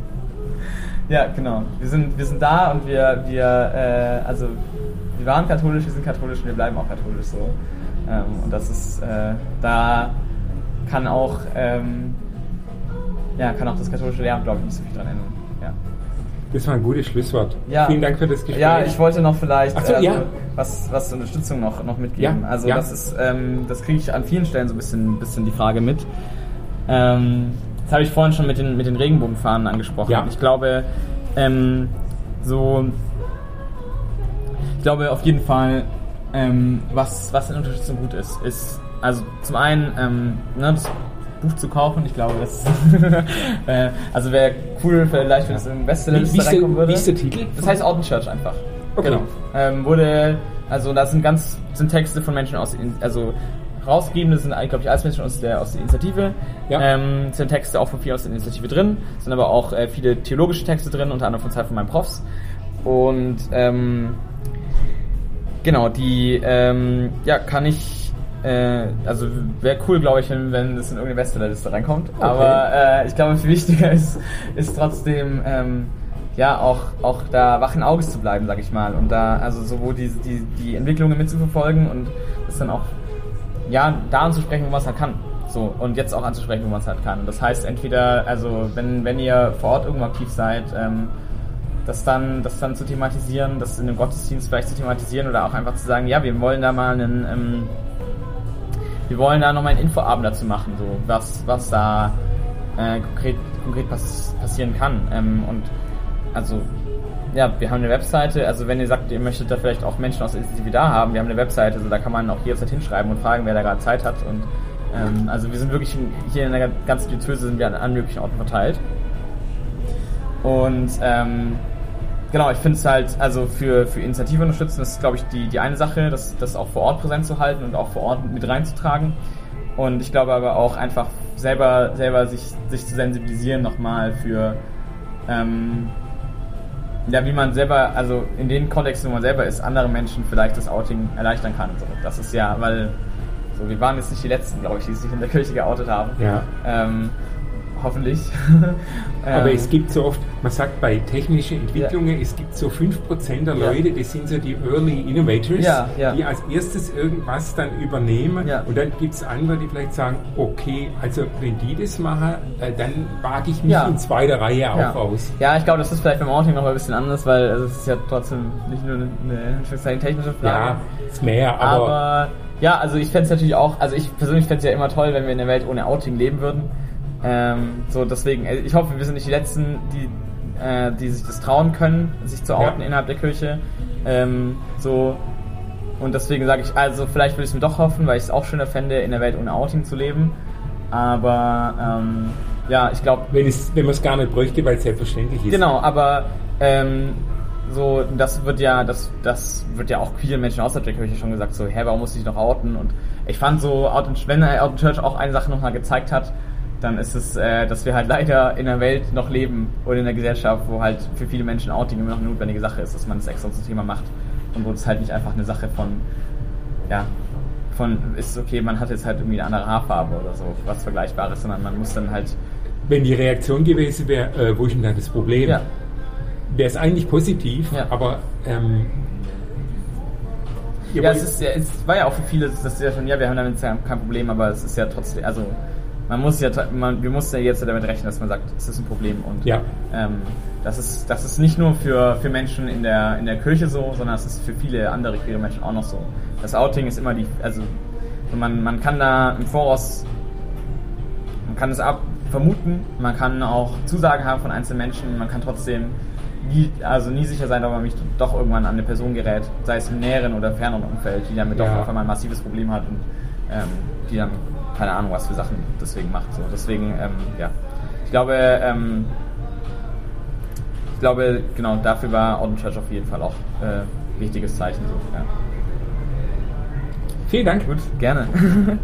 ja, genau. Wir sind, wir sind da und wir, wir äh, also wir waren katholisch, wir sind katholisch und wir bleiben auch katholisch so. Ähm, und das ist, äh, da kann auch, ähm, ja, kann auch das katholische Lehramt, glaube ich, nicht so viel dran ändern. Das war ein gutes Schlusswort. Ja. Vielen Dank für das Gespräch. Ja, ich wollte noch vielleicht so, also, ja. was, was zur Unterstützung noch, noch mitgeben. Ja, Also ja. das ist, ähm, das kriege ich an vielen Stellen so ein bisschen, bisschen die Frage mit. Ähm, das habe ich vorhin schon mit den, mit den Regenbogenfahnen angesprochen. Ich glaube, ähm, so, ich glaube auf jeden Fall, ähm, was, was in Unterstützung gut ist, ist also zum einen ähm, ne, das Buch zu kaufen. Ich glaube, das *laughs* äh, also wäre cool, vielleicht wenn es Wie, Bestsellerliste reinkommen würde. wie ist der Titel? Das heißt Outen Church einfach. Okay. Genau. Ähm, wurde, also da sind ganz, sind Texte von Menschen aus, also rausgegeben, das sind eigentlich, glaube ich, alles Menschen aus der, aus der Initiative. Ja. Ähm, sind Texte auch von vielen aus der Initiative drin, sind aber auch äh, viele theologische Texte drin, unter anderem von zwei von meinen Profs. Und ähm, genau, die ähm, ja, kann ich, äh, also wäre cool, glaube ich, wenn, wenn das in irgendeine Bestsellerliste reinkommt. Aber äh, ich glaube, viel *laughs* wichtiger ist, ist trotzdem ähm, ja auch, auch da wachen Auges zu bleiben, sag ich mal. Und da also sowohl die, die, die Entwicklungen mitzuverfolgen und das dann auch ja, da anzusprechen, wo man es halt kann. So, und jetzt auch anzusprechen, wo man es halt kann. Das heißt, entweder, also wenn, wenn ihr vor Ort irgendwo aktiv seid, ähm, das dann, das dann zu thematisieren, das in einem Gottesdienst vielleicht zu thematisieren oder auch einfach zu sagen, ja, wir wollen da mal einen, ähm, wir wollen da nochmal einen Infoabend dazu machen, so was, was da äh, konkret, konkret pass passieren kann. Ähm, und also ja, wir haben eine Webseite, also wenn ihr sagt, ihr möchtet da vielleicht auch Menschen aus der Initiative da haben, wir haben eine Webseite, also da kann man auch jederzeit hinschreiben und fragen, wer da gerade Zeit hat. Und ähm, also wir sind wirklich hier in der ganzen Diözese sind wir an allen möglichen Orten verteilt. Und ähm, genau, ich finde es halt, also für, für Initiative unterstützen, das ist, glaube ich, die, die eine Sache, das, das auch vor Ort präsent zu halten und auch vor Ort mit reinzutragen. Und ich glaube aber auch einfach selber, selber sich, sich zu sensibilisieren nochmal für, ähm, ja, wie man selber, also in den Kontexten, wo man selber ist, andere Menschen vielleicht das Outing erleichtern kann. So, das ist ja, weil so, wir waren jetzt nicht die Letzten, glaube ich, die sich in der Kirche geoutet haben. Ja. Ähm, hoffentlich. *laughs* Aber Ähm, es gibt so oft, man sagt bei technischen Entwicklungen, es gibt so 5% der Ja. Leute, die sind so die Early Innovators, Ja, ja. die als erstes irgendwas dann übernehmen. Ja. Und dann gibt es andere, die vielleicht sagen, okay, also wenn die das machen, äh, dann wage ich mich Ja. in zweiter Reihe ja. auch aus. Ja, ich glaube, das ist vielleicht beim Outing noch mal ein bisschen anders, weil also, es ist ja trotzdem nicht nur eine, technische Frage. Ja, ist mehr, aber, Aber, ja, also ich fände es natürlich auch, also ich persönlich fände es ja immer toll, wenn wir in einer Welt ohne Outing leben würden. Ähm, so deswegen, äh, ich hoffe, wir sind nicht die Letzten, die, äh, die sich das trauen können, sich zu outen Ja. innerhalb der Kirche. Ähm, so und deswegen sage ich, also vielleicht würde ich es mir doch hoffen, weil ich es auch schöner fände, in der Welt ohne Outing zu leben. Aber ähm, ja, ich glaube, wenn, es, wenn man es gar nicht bräuchte, weil es selbstverständlich ist. Genau, aber ähm, so, das wird ja, das, das wird ja auch vielen Menschen außerhalb der Kirche schon gesagt, so, hä, warum muss ich noch outen? Und ich fand so, Out and, wenn Out and Church auch eine Sache nochmal gezeigt hat, dann ist es, äh, dass wir halt leider in einer Welt noch leben oder in einer Gesellschaft, wo halt für viele Menschen Outing immer noch eine notwendige Sache ist, dass man das extra zum Thema macht und wo es halt nicht einfach eine Sache von, ja, von ist okay, man hat jetzt halt irgendwie eine andere Haarfarbe oder so, was Vergleichbares, sondern man muss dann halt, Wenn die Reaktion gewesen wäre, äh, wo ist denn da das Problem? ja, Wäre es eigentlich positiv, Ja. aber ähm, Ja, es, ist, ja, es war ja auch für viele, das ist ja schon, ja, wir haben damit kein Problem, aber es ist ja trotzdem, also man muss ja, man, wir mussten ja jetzt damit rechnen, dass man sagt, es ist ein Problem und Ja. ähm, das ist, das ist nicht nur für, für Menschen in der, in der Kirche so, sondern es ist für viele andere queere Menschen auch noch so. Das Outing ist immer die, also man, man kann da im Voraus, man kann es ab vermuten, man kann auch Zusagen haben von einzelnen Menschen, man kann trotzdem nie, also nie sicher sein, ob man mich doch irgendwann an eine Person gerät, sei es im näheren oder ferneren Umfeld, die damit Ja. doch auf einmal ein massives Problem hat und ähm, die dann keine Ahnung was für Sachen deswegen macht. So. Deswegen, ähm, ja. Ich glaube, ähm, ich glaube, genau, dafür war Orden Church auf jeden Fall auch äh, wichtiges Zeichen. So. Ja. vielen Dank. Gut, gerne. *laughs*